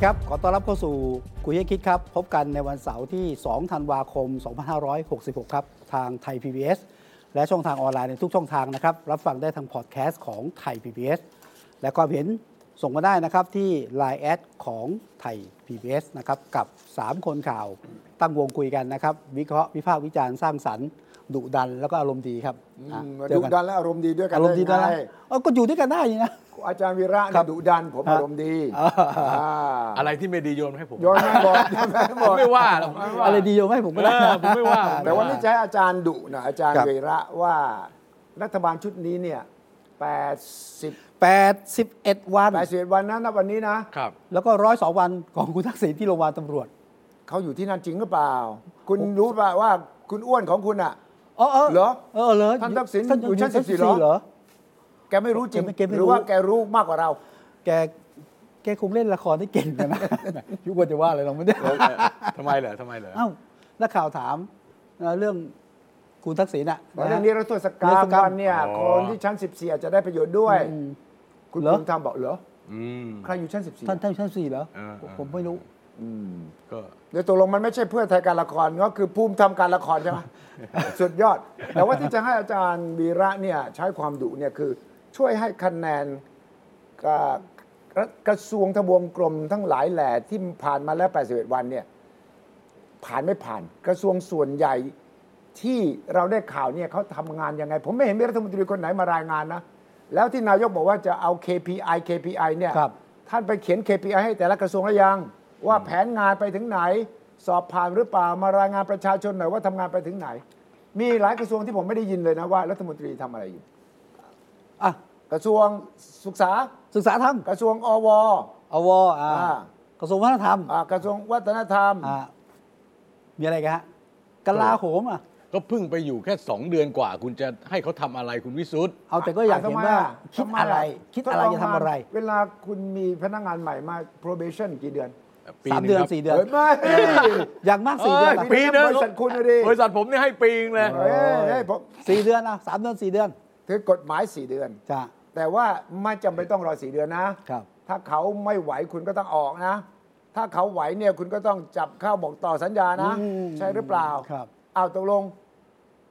วัสดีครับ ขอต้อนรับเข้าสู่คุยให้คิดครับ พบกันในวันเสาร์ที่ 2 ธันวาคม 2566 ครับ ทางไทย PBS และช่องทางออนไลน์ในทุกช่องทางนะครับ รับฟังได้ทางพอดแคสต์ของไทย PBS และความเห็นส่งมาได้นะครับที่ Line แอดของไทย PBS นะครับ กับ 3 คนข่าวตั้งวงคุยกันนะครับ วิเคราะห์วิพากษ์วิจารณ์สร้างสรรค์ ดุดันแล้วก็อารมณ์ดีครับอือะมเจดุอกันดันและอารมณ์ดีด้วยกันอารมณ์ดีได้นะไงเออก็อยู่ด้วยกันได้นี่นะอาจารย์วีระครัเนี่ยบดุดันผมฮะอารมณ์ดีอ่าอ่าอะไรที่ไม่ดีโยนให้ผมโยนไม่บอกโยนไม่บผอมกไม่ว่าหรอกไม่ว่าอะไรดีโยมให้ผมก็ได้เออผมไม่ว่า แต่วันนี้จะให้อาจารย์ดุนะอาจารย์ครับวีระว่ารัฐบาลชุดนี้เนี่ย80 81 วัน81วันนะณวันนี้นะครับแล้วก็ร้อยสองวันของคุณทักษิณที่โรงพยาบาลตำรวจเขาอยู่ที่นั่นจริงหรือเปล่า คุณรู้ป่ะว่าคุณอ้วนของคุณอะเออเออเหรอเออเหรอท่านทักษิณท่อยู่ชั้นชั้14เหรอเหรอแกไม่รู้จริงแกไม่แกไม่หรู้รือว่าแกรู้มากกว่าเรา แกแกคงเล่นละครได้เก่งกันนะยุควรจะว่าอะไรเราไม่ได้ทำไมเหรอทำไมเหรอเอ้านักข่าวถามเอ่อเรื่องคุณทักษิณอะเรื่องนี้รัฐศกรนิรรมโทษกรรมวันเนี่ยอ๋อคนที่ชั้น14อาจจะได้ประโยชน์ด้วยอืมคุณเหรอภูมิธรรมบอกเหรออืมใครอยู่ชั้น14ท่านท่านชั้นสี่เหรอเออเออผมไม่รู้ อืมก็เดี๋ยวตกลงมันไม่ใช่เพื่อไทยการละครก็คือภูมิทำการละครใช่ไหม สุดยอด แต่ว่าที่จะให้อาจารย์วีระเนี่ยใช้ความดุเนี่ยคือช่วยให้คะแนนกับกระทรวงทบวงกรมทั้งหลายแหล่ที่ผ่านมาแล้ว 81 วันเนี่ยผ่านไม่ผ่านกระทรวงส่วนใหญ่ที่เราได้ข่าวเนี่ยเขาทำงานยังไง ผมไม่เห็นมีรัฐมนตรีคนไหนมารายงานนะ แล้วที่นายกบอกว่าจะเอา KPI KPI เนี่ยครับท่านไปเขียน KPI ให้แต่ละกระทรวงหรือยัง ว่าแผนงานไปถึงไหน สอบผ่านหรือเปล่ามารายงานประชาชนหน่อยว่าทำงานไปถึงไหน มีหลายกระทรวงที่ผมไม่ได้ยินเลยนะว่า รัฐมนตรีทำอะไรอยู่อะกระทรวงศึกษาศึกษาธรรมกระทรวงอวอวอ่าอ่ากระทรวงวัฒนธรรมอ่ากระทรวงวัฒนธรรมอ่ามีอะไรกันฮะกลาโหมอะก็เพิ่งไปอยู่แค่สองเดือนกว่า คุณจะให้เขาทำอะไรคุณวิสุทธ์เอาแต่ก็อยากเห็นว่าคิดอะไร คิดอะไรจะทำอะไร เวลาคุณมีพนักงานใหม่มา probation กี่เดือน ปีสามหเดือนครับสี่เดือนเฮ้ยไม่ อย่างมากสี่เดือนเอ้อะยปีหนึงบริษัทคุณน่ะดิ บริษัทผมเนี่ยให้ปีนึงเลยเฮ้ยเฮ้ยผมสี่เดือนอะสามเดือนสี่เดือนถือกฎหมาย 4 เดือน จ้ะแต่ว่าไม่จำเป็นต้องรอ 4 เดือนนะ ครับ ถ้าเขาไม่ไหวคุณก็ต้องออกนะ ถ้าเขาไหวเนี่ยคุณก็ต้องจับเข้าบอกต่อสัญญานะ อืมใช่หรือเปล่าครับ เอาตกลง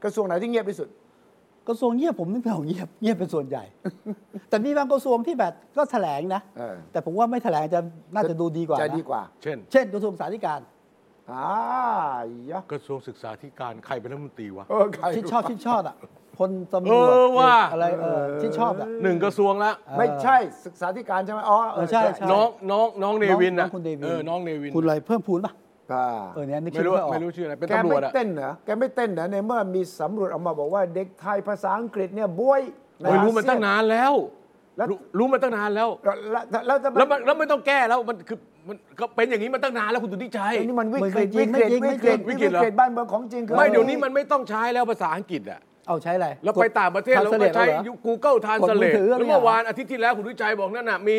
กระทรวงไหนที่เงียบที่สุด กระทรวงเงียบผมนึกไม่ออกเงียบเงียบเป็นส่วนใหญ่ แต่มีบางกระทรวงที่แบบก็แถลงนะ เออ แต่ผมว่าไม่แถลงจะน่าจะดูดีกว่าจะนะดีกว่าเช่น เช่นกระทรวงสาธการอ่าอย่ากระทรวงศึกษาธิการใครเป็นรัฐมนตรีวะ เออใครที่ชอบที่ชอบอะคนตำรวจเออว่าอะไรเออที่ชอบอะ หนึ่งกระทรวงละไม่ใช่ศึกษาธิการใช่ไหมอ๋อเออเออใช่ใช่ น้องน้องน้องเนวินน้อนะงคุณเนวินเออน้องเนวินคุณอะไรเพิ่มพูนป่ะ อ่าเออเนี่ยนึกไม่ชื่อรู้ไม่ออก ไม่รู้ชื่ออะไรเป็นแกตำรไม่วจอะ เต้นเหรอแกไม่เต้นเหรอในเมื่อมีสำรวจออกมาบอกว่าเด็กไทยภาษาอังกฤษเนี่ยบวยในโอ้ยรู้อามันเซียตั้งนานแล้วแล้ว รู้รู้มาตั้งนานแล้วแล้วแล้วจะแล้วมันแล้วไม่ต้องแก้แล้วมันคือมันก็เป็นอย่างนี้มาตั้งนานแล้วคุณตุนิชัยไอ้นี่มันวิกฤตไม่วิจริงกฤตไม่วิจริกฤงตวิวิกกฤฤตตเหรอบ้านเมืองของจริงคือ ไม่เดี๋ยวนี้มันไม่ต้องใช้แล้วภาษาอังกฤษอะเอาใช้อะไรเราไปต่างประเทศเราก็ Translate ใช้แล้วเหรอ Google กดมือ Translate ถือแล้วเนี่ยเมื่อวานอาทิตย์ที่แล้วคุณวิชัยบอกนั่นน่ะมี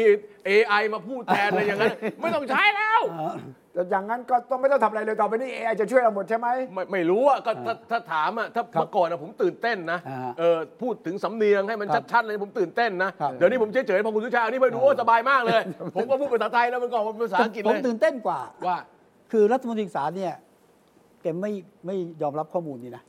AI มาพูดแทนอะไรอย่างนั้น ไม่ต้องใช้แล้ว แต่อย่างนั้นก็ต้องไม่ต้องทำอะไรเลยต่อไปนี้ AI จะช่วยเราหมดใช่ไหม ไม่ไม่รู้อะก็ถ้าถ้าถามอะถ้าเมื่อก่อนอะผมตื่นเต้นนะอ่าเออพูดถึงสำเนียงให้มันครับชัดๆเลยผมตื่นเต้นนะ ครับ เดี๋ยวนี้ผมเฉยๆพอคุณวิชัยอันนี้ไปดูโอ้สบายมากเลย ผมก็พูดภาษาไทยแล้วมันก็ภาษาอังกฤษผเลมยตื่นเต้นกว่า ว่า คือรัฐมนตรีศึกษาเนี่ยแกไม่ไม่ยอมรับข้อมูลนี่นะ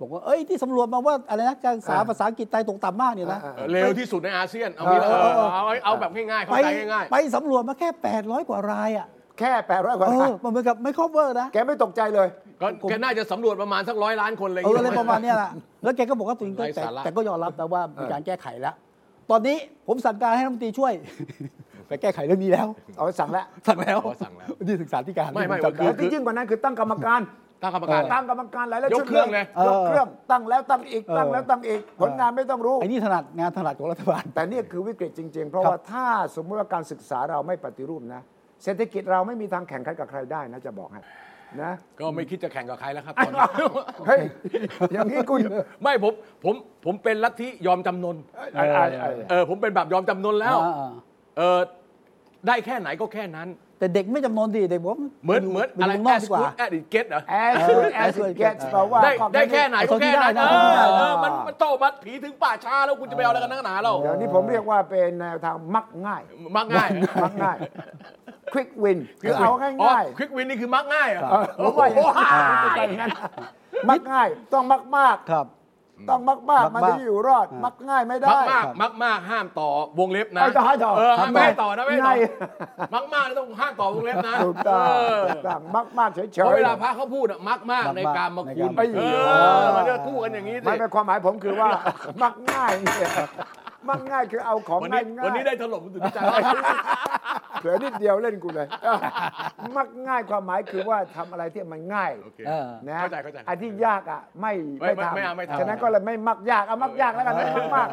บอกว่าเอ้ยที่สำรวจมาว่าอะไรนะการศึกษาอ่าภาษาอังกฤษไทยตกต่ำมากเนี่ยนะ อ่าเออเร็วที่สุดในอาเซียน เอางี้เอเอออเอาเอาเอาแบบง่ายๆ เข้าไปใจง่าย ไปสำรวจมาแค่ 800 กว่ารายอะ แค่แปดร้อยกว่าเอล้าอนมันเหมือนกับไม่ cover นะ แกไม่ตกใจเลยๆก็แกน่าจะสำรวจประมาณสักร้อยล้านคนอะไรอย่างเออเงี้ย อะไรประมาณเนี้ยแหละ แล้วแกก็บอกว่าตัวเองก็ไร้แต่สาระ แต่ก็ยอมรับนะว่ามีการแก้ไขแล้ว ตอนนี้ผมสั่งการให้รัฐมนตรีช่วย ไปแก้ไขเรื่องนี้แล้ว เอาสั่งแล้วสั่งแล้วอ๋อสั่งแล้วที่ศึกษาธิการไม่ไม่ผจำด้ แล้วที่ยิ่งกว่านั้นคือตั้งกรรมการ ตั้งกรรมการ ตั้งกรรมการหลายๆยกชุดเครื่องเลย ยกเครื่องตั้งแล้วตั้งอีกเออ ตั้งแล้วตั้งอีกผลงานไม่ต้องรู้ ไอ้นี่ถนัดงานถนัดของรัฐบาล แต่นี่คือวิกฤตจริง ๆ เพราะครับ ว่าถ้าสมมติว่าการศึกษาเราไม่ปฏิรูปนะ เศรษฐกิจเราไม่มีทางแข่งขันกับใครได้นะจะบอกให้นะก็ไม่คิดจะแข่งกับใครแล้วครับตอนนี้เฮ้ยอย่างนี้คุณไม่ผมผมผมเป็นลัทธิยอมจำนนไอ้ไอ้ไอ้เออผมเป็นแบบยอมจำนนแล้วอ่าเออได้แค่ไหนก็แค่นั้น แต่เด็กไม่จำนวนดิเด็กบอกว่าเหมือนเหมือนปอะไรยู่เมืงนอก as ดีกว่า good as it get เหรอ as good as it gets แปลว่าได้ก็ได้แค่ไหนก็แค่นั้นเอาเอที่ได้อนะเออมันมันโตมาผีถึงป่าช้าแล้วคุณจะไปเอาอะไรกันนักหนาเราเดี๋ยวนี้ผมเรียกว่าเป็นแนวทางมักง่าย มักง่ายมักง่าย quick win คือเอาง่ายควิกวินนี่คือมักง่ายเหรอๆเออผมว่าอย่างนั้นไปอย่างนั้นมักง่ายต้องมักมากครับ ต้องมักมากมัมันกมากจะอยู่รอดมักง่ายไม่มัได้กมากมักมากห้ามต่อวงเล็บนะเอาจะให้ต่อเออทำไมไม่ให้ต่อนะไม่ให้ต่อง่ายมักมากนี่ต้องห้ามต่อวงเล็บนะถูกต้องเออถูกต้องมักมากเฉยเพราะเวลาๆพระเขาพูดอะมักมากมักมากในการมาคุณในกามเออมันจะพูดกันอย่างนี้สิไม่เป็นความหมายผมคือว่ามักง่ายเนี่ยมักง่ายคือเอาของวันง่านี้ยๆวันนี้ได้ถล่มคุณสุทธิชัย เผื่อนิดเดียวเล่นกูเลย มักง่ายความหมายคือว่าทำอะไรที่มันง่ายโอเค เออ นะเข้าใจเข้าใจอันที่ยากอะไม่ไม่ไม่ทำไม่เอาไม่ทำ ฉะนั้นก็เลยไม่มักยากเอามักยากแล้วกันไม่มักมาก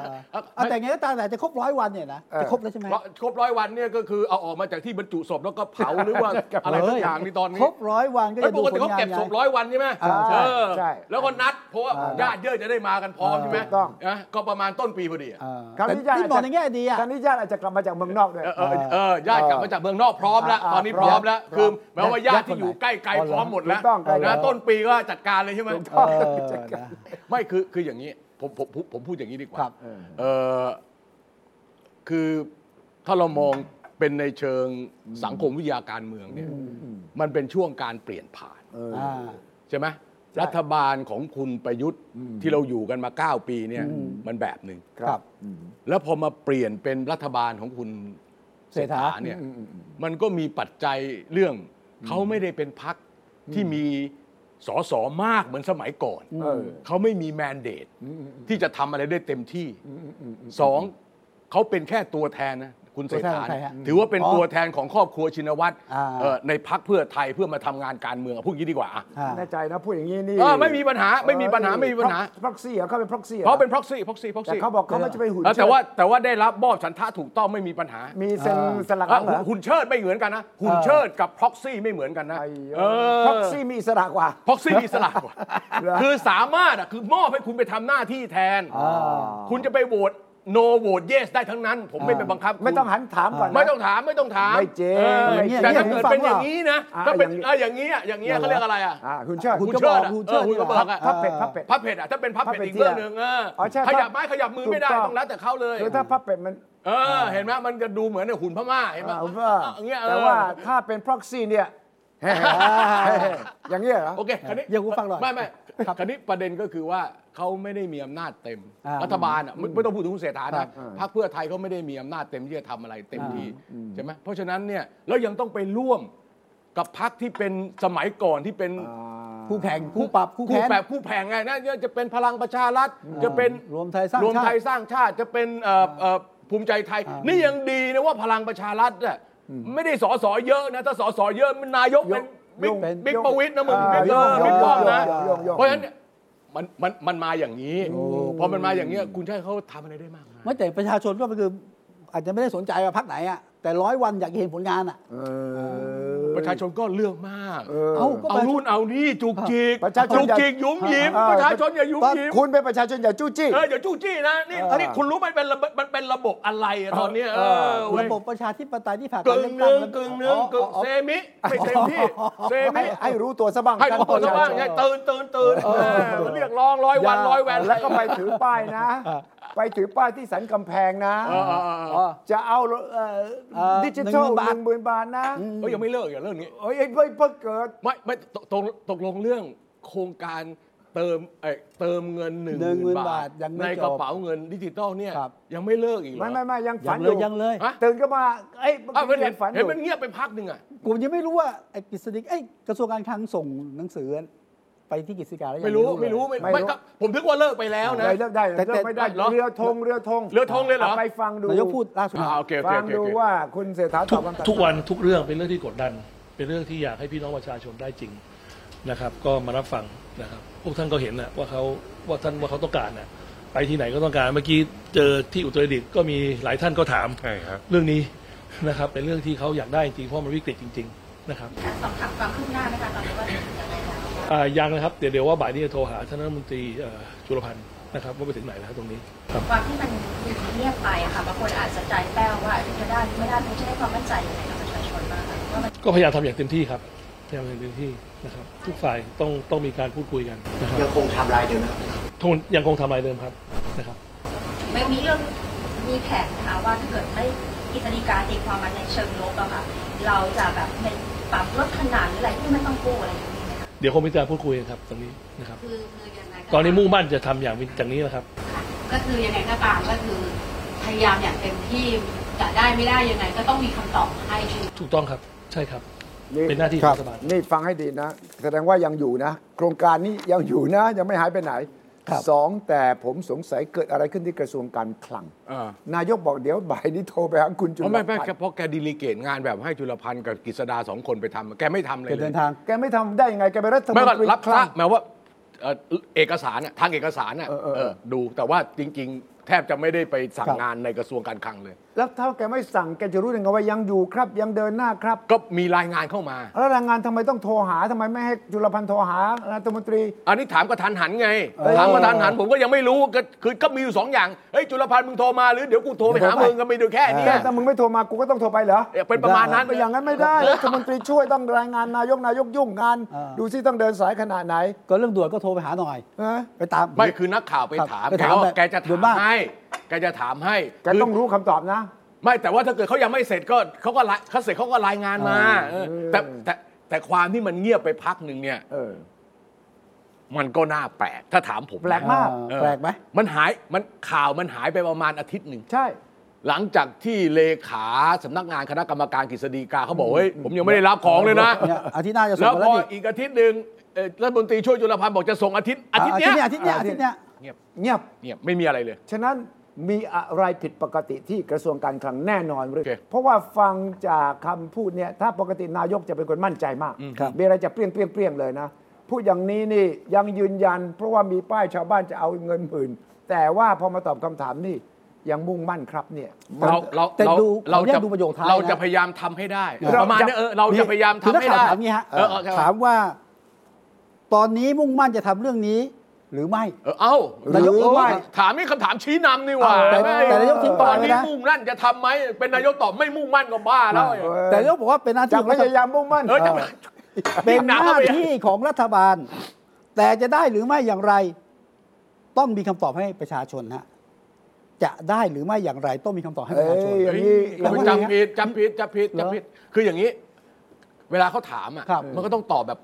เอาแต่ไงก็ตามแต่จะครบร้อยวันเนี่ยนะ เออ จะครบแล้วใช่ไหมครบร้อยวันเนี่ยก็คือเอาออกมาจากที่บรรจุศพแล้วก็เผาหรือว่าอะไรทุกอย่างในตอนนี้ครบร้อยวันก็ไม่จะปดูกผติลเขางานเก็บศพไงร้อยวันใช่ไหมอ่าเออใช่แล้วก็นัดเพราะว่าอ่าญาติเยอะจะได้มากันพร้อมใช่ไหมถูกต้อง นะก็ประมาณต้นปีพอดีอะเออคราวแต่นี้ญาติที่มองในแง่ดีอะคราวนี้ญาติอาจจะกลับมาจากเมืองนอกด้วย เออเออเออญาติกลับมาจากเมืองนอกพร้อมแล้วอ่าตอนนี้พพร้ร้ออมมแล้วพร้อมคือแม้ว่าญาติญาติที่อยู่คนไหนใกล้ไกลอ๋อเหรอพร้อมหมดแล้วถูกต้องใกล้แล้วนะต้นปีก็จัดการเลยใช่ไหมถูกต้องเออนะไม่คือคืออย่างนี้ผมผมผมผมพูดอย่างนี้ดีกว่าครับเออคือถ้าเรามองเป็นในเชิงสังคมวิทยาการเมืองเนี่ย มันเป็นช่วงการเปลี่ยนผ่านเอออ่าใช่ไหมรัฐบาลของคุณประยุทธ์ที่เราอยู่กันมา 9 ปีเนี่ยมันแบบหนึ่งครับแล้วพอมาเปลี่ยนเป็นรัฐบาลของคุณ เศรษฐาเนี่ยมันก็มีปัจจัยเรื่องเขาไม่ได้เป็นพักที่มีสอสอมากเหมือนสมัยก่อนเออเขาไม่มีแมนเดตที่จะทำอะไรได้เต็มที่สองเขาเป็นแค่ตัวแทนนะ คุณเศรษฐาตัวแทนใครฮะถือว่าเป็นอ๋อตัวแทนของครอบครัวชินวัตรอ่าเอ่อในพักเพื่อไทยเพื่อมาทำงานการเมืองพูดอย่างนี้ดีกว่าอะอ่าแน่ใจนะพูดอย่างนี้นี่เออไม่มีปัญหาไม่มีปัญหาไม่มีปัญหาพร็อกซี่เหรอเขาเป็นพร็อกซี่เขาเป็น proxy proxy แต่ proxy เขาบอกเขาไม่จะไปหุ่นเออแต่เชิดว่าแต่ว่าได้รับมอบสันทะถูกต้องไม่มีปัญหา มีเซ็นอ่าสลักหลังเหรอหุ่นเชิดไม่เหมือนกันนะหุ่นเชิดกับ proxy ไม่เหมือนกันนะไอ้เอพร็อกซี่มีอิสระกว่าพ็อกซี่มีสลักกว่าเหรอคือสามารถอะคือมอบให้คุณไปทำหน้าที่แทน คุณจะไปโหวต no โหวต yes ได้ทั้งนั้น ผมไม่ไปบังคับคุณไม่ต้องหันถามก่อนนะ ไม่ต้องถามไม่ต้องถามไม่จริงออไม่จริงแต่ถ้าเกิดเป็นอย่างนี้นะอ่าถ้าเป็นอย่างนี้ เอออย่างนี้อะอย่างนี้ยเขาเรียกอะไรอะ อ่าหุ่นเชิดหุ่หุ่นนเชิดอะหุ่นเอเชิดอหุ่นกระบอกอะพับเป็ดพับเป็ด พับเผ็ดอะถ้าเป็นพับพับเผ็ดเป็ดอีกเรื่องหนึ่งเอออ๋อใช่ขยับไม้ขยับมือไม่ได้ถูกต้อง ต้องแล้วแต่เขาเลย คือถ้าพับเป็ดมันเออ เห็นไหมมันจะดูเหมือนในหุ่นพม่าเห็นไหมอ่าว่าอย่างเงี้ยเออแต่ว่าถ้าเป็นพร็อกซี่เนี่ยเฮ้ๆ อย่างเงี้ยเหรอโอเคคันนี้เดี๋ยวกูฟังหน่อยไม่ไม่คันนี้ประเด็นก็คือว่าเขาไม่ได้มีอำนาจเต็มอ่ารัฐบาลอะไม่ไม่ต้องพูดถึงคุณเศรษฐาครันะบพรรคเพื่อไทยเขาไม่ได้มีอำนาจเต็มที่จะทำอะไรเต็มที่ใช่ไหมเพราะฉะนั้นเนี่ยแล้วยังต้องไปร่วมกับพรรคที่เป็นสมัยก่อนที่เป็นคู่แข่งคู่ปรับคู่คู่แข่งแบบคู่แข่งไงนะจะเป็นพลังประชารัฐจะเป็นรวมไทยสร้างรวมชาไทยติสร้างชาติจะเป็นเอ่อเอ่อภูมิใจไทยอ่านี่ยังดีนะว่าพลังประชารัฐน่ะ ไม่ได้สอสอเยอะนะ ถ้าสอสอเยอะมันนายกเป็นบิ๊กเป็นบิ๊กประวิตรนะมึงอ่าเป็นเออโยกบิ๊กป้อมนะโยกโยกเพราะฉะนั้นเนี่ยมันมันมันมาอย่างนี้ พอมันมาอย่างนี้ยคุณจะให้เขาทำอะไรได้มากมายไม่แต่ประชาชนก็คืออาจจะไม่ได้สนใจว่าพักไหนอะแต่ร้อยวันอยากเห็นผลงานอะ เออ ประชาชนก็เลือกมาก เออ เอ้าก็เอานู่นเอานี่จุกจิกประชาชนจุกอย่าจิกยุ้มยิ้มเออประชาชนอย่ายุ้มยิ้มคุณเป็นประชาชนอย่าจู้จี้ เอออย่าจู้จี้นะนี่เออนี่คุณรู้ไหมเป็นระบบมันเป็นระบบอะไรอะตอนเนี้ยเออเว้ยระบบประชาธิปไตยที่ผ่านกึ่การงเลือกหตั้นึ่งงกึ่งหนึ่งกึ่งเซมิไม่เซมิเซให้มิ ให้รู้ตัวซะบ้างให้ทุกคนบ้างไงตื่นตื่นตื่นเออเรียกร้องร้อยวันร้อยแวนแล้วก็ไปถือป้ายนะ ไปถือป้ายที่สันกำแพงนะ เออเออเออเออจะเอาเอ่อเอ่อดิจิทัล10,000หนึ่งหมื่นบาทนะเฮ้ยยังไม่เลิกอย่าเรื่องนี้เอ้ยเอ้ยเพิ่งเพิ่งเกิด ไม่ไม่ตกตกตกลงเรื่องโครงการเติมเอ้ยเติมเงินหนึ่ง10,000บาบาททยังไม่ในจบกระเป๋าเงินดิจิตอลเนี่ยครับ ยังไม่เลิกอีกเหรอ ไม่ไม่ไม่ยังยัฝันงอเลยยู่ยังเลย ฮะ ตื่นก็มาเอ้ยอ้าวเมื่อเห็กี้นยังฝันอเห็นยู่มันเงียบไปพักหนึ่งอะ ผมยังไม่รู้ว่าไอ้กฤษฎีไอ้กระทรวงการคลังส่งหนังสือไปที่กฤษฎีกาแล้วยังไม่รู้เลยไม่รู้ไม่ไม่รู้ไม่ก็ผมถึงว่าเลิกไปแล้วนะ ได้เลิกได้แต่เลิกไม่ได้เหรอเรือธงเรือธงเรือธงเลยเหรอ ไปฟังดูนายกพูดล่าสุด อ่าโอเคโอเคฟังโอเคดูโอเค ว่าคุณเศรษฐาตทุอบกคำถามทุกวันทุกเรื่องเป็นเรื่องที่กดดัน เป็นเรื่องที่อยากให้พี่น้องประชาชนได้จริงนะครับ ก็มารับฟังนะครับ พวกท่านก็เห็นนะว่าเขาว่าท่านว่าเขาต้องการนะไปที่ไหนก็ต้องการเมื่อกี้เจอที่อุตรดิตถ์ก็มีหลายท่านก็ถาม ใช่ครับ เรื่องนี้นะครับ เป็นเรื่องที่เขาอยากได้จริงๆเพราะมันวิกฤตจริง ๆ นะครับสอบถามความคืบหน้าไหมคะตอนนี้ว่าถึงยังไงแล้วอ่ายังนะครับเดี๋ยวเดี๋ยวว่าบ่ายนี้จะโทรหาท่านรัฐมนตรีเอ่อจุลพันธ์นะครับว่าไปถึงไหนแล้วตรงนี้ครับ ความที่มันเงียบไปอะค่ะบางคนอาจจะใจแป้วว่าจะได้หรือไม่ได้ไม่ใช่ให้ความมั่นใจยังไงกับประชาชนบ้างคะว่ามัน ก็พยายามทำอย่างเต็มที่ครับพยายามทำอย่างเต็มที่นะครับ ทุกฝ่ายต้องต้องมีการพูดคุยกันนะครับยังคงทำลายเดิมนะครับทงยังคงทำลายเดิมครับนะครับไม่มีเรื่องมีแผนนะคะว่าถ้าเกิดไม่กิจฎีกาตีความมาในเชิงลบอะค่ะเราจะแบบในปรับลดขนาดหรืออะไรที่ไม่ต้องกู้อะไรอย่างนี้ไหมคะเดี๋ยวคงมีการพูดคุยกันครับตรงนี้นะครับคือคือยังไงก็ตอนนี้มุ่งมั่นจะทำอย่างจากนี้นะครับค่ะก็คือยังไงก็ตามก็คือพยายามอย่างเต็มที่จะได้ไม่ได้ยังไงก็ต้องมีคำตอบให้คือถูกต้องครับใช่ครับเป็นหน้าที่ของรัฐบาล นี่ฟังให้ดีนะ แสดงว่ายังอยู่นะ โครงการนี้ยังอยู่นะ ยังไม่หายไปไหนครับ สองแต่ผมสงสัยเกิดอะไรขึ้นที่กระทรวงการคลัง อ่า นายกบอกเดี๋ยวบ่ายนี้โทรไปหาคุณจุเพลราะไม่ไม่พันแค่ธ์เพราะแกดีลิเกตงานแบบให้จุลพันธ์กับกฤษดาสองคนไปทำแกไม่ทำเลยจะเลเดิยนทาง แกไม่ทำได้ยังไงแกเป็นรัฐมไม่นว่าตรีรับคทลัรางบหมายว่าเอ่อเอกสารน่ะทางเอกสารน่ะเออเออ เออดูแต่ว่าจริง ๆ แทบจะไม่ได้ไปสั่งครับ งานในกระทรวงการคลังเลย แล้วถ้าแกไม่สั่งแกจะรู้ได้ไงว่ายังอยู่ครับ ยังเดินหน้าครับ ก็มีรายงานเข้ามา แล้วแรงงานทำไมต้องโทรหาทำไมไม่ให้จุลพันธ์โทรหารัฐมนตรี อันนี้ถามกระทันหันไงเออถามกระทันหันผมก็ยังไม่รู้ก็คือก็มีอยู่สองอย่างเฮ้ยจุลพันธ์มึงโทรมาหรือเดี๋ยวกูโทรไปหามึงก็ไม่ดูแค่เนี้แกยถ้ามึงไม่โทรมากูก็ต้องโทรไปเหรอเป็นประมาณนั้นไปอย่างนั้นไม่ได้รัฐมนตรีช่วยต้องรายงานนายกนายกยุ่งงานอ่าดูซิต้องเดินสายขนาดไหน ก็เรื่องด่วนก็โทรไปหาหน่อยนะไปตามไม่คือนักข่าวไปครับถามไปแกถามว่าแบบแกจะด่วถานมมากให้แกจะถามให้แกต้องรู้คำตอบนะ ไม่แต่ว่าถ้าเกิดเขายังไม่เสร็จก็เขาก็รายเขาเสร็จเขาก็รายงานมาเออแต่แต่แต่ความที่มันเงียบไปพักหนึ่งเนี่ย เออ มันก็น่าแปลกถ้าถามผมแปลกมาก เออแปลกไหม มันหายมันข่าวมันหายไปประมาณอาทิตย์หนึ่ง ใช่ หลังจากที่เลขาสำนักงานคณะกรรมการกฤษฎีกาเขาบอกเฮ้ยผมยังไม่ได้รับของเลยนะเนี่ยอาทิตย์หน้าจะส่แล้งวมาพแล้วอนี่ อีกอาทิตย์หนึ่งเอ่อรัฐมนตรีช่วยจุลพันธ์บอกจะส่งอาทิตย์อาทิตย์เนี้ยอาทิตย์เนี้ยอาทิตย์เนี้ยเงียบเงียบ เงียบไม่มีอะไรเลย ฉะนั้น มีอะไรผิดปกติที่กระทรวงการคลังแน่นอนเลยโอเคเพราะว่าฟังจากคำพูดเนี่ยถ้าปกตินายกจะเป็นคนมั่นใจมากครับมีอะไรจะเปรี้ยงเปรี้ยงเปรี้ยงเลยนะพูดอย่างนี้นี่ยังยืนยัน เพราะว่ามีป้ายชาวบ้านจะเอาเงินหมื่น แต่ว่าพอมาตอบคำถามนี่ยังมุ่งมั่นครับเนี่ยมันเราเราแต่เราดูเราขออนุญาจะตดูประโยคท้ายเราจะนะพยายามทำให้ได้เราประมาณนี้เออเราจะพยายามคือทำนักให้ข่าวได้ถามงี้ฮะเออเออใช่ถามว่า ตอนนี้มุ่งมั่นจะทำเรื่องนี้ หรือไม่ เออเอ้าหรืนายกอไม่ ถามนี่คำถามชี้นำนี่หว่าแต่ไม่แต่นายกทิ้งตอนปลายไว้นี้นะ มุ่งมั่นจะทำไหมเป็นนายกตอบไม่มุ่งมั่นก็บ้าแล้วเออแต่นายกบอกว่าเป็นหน้าที่จะของพรัฐยายามมุ่งมั่น เออจะ เป็นหน้าเข้าไปที่ของรัฐบาล แต่จะได้หรือไม่อย่างไร ต้องมีคำตอบให้ประชาชนฮะจะได้หรือไม่อย่างไร ต้องมีคำตอบให้ประชาชน เอ้ยอย่างนี้เฮ้ยมันจำผิดจำผิดจำผิดเหรอจำผิดคืออย่างนี้ เวลาเขาถามอะครับมันก็ต้องตอบแบบ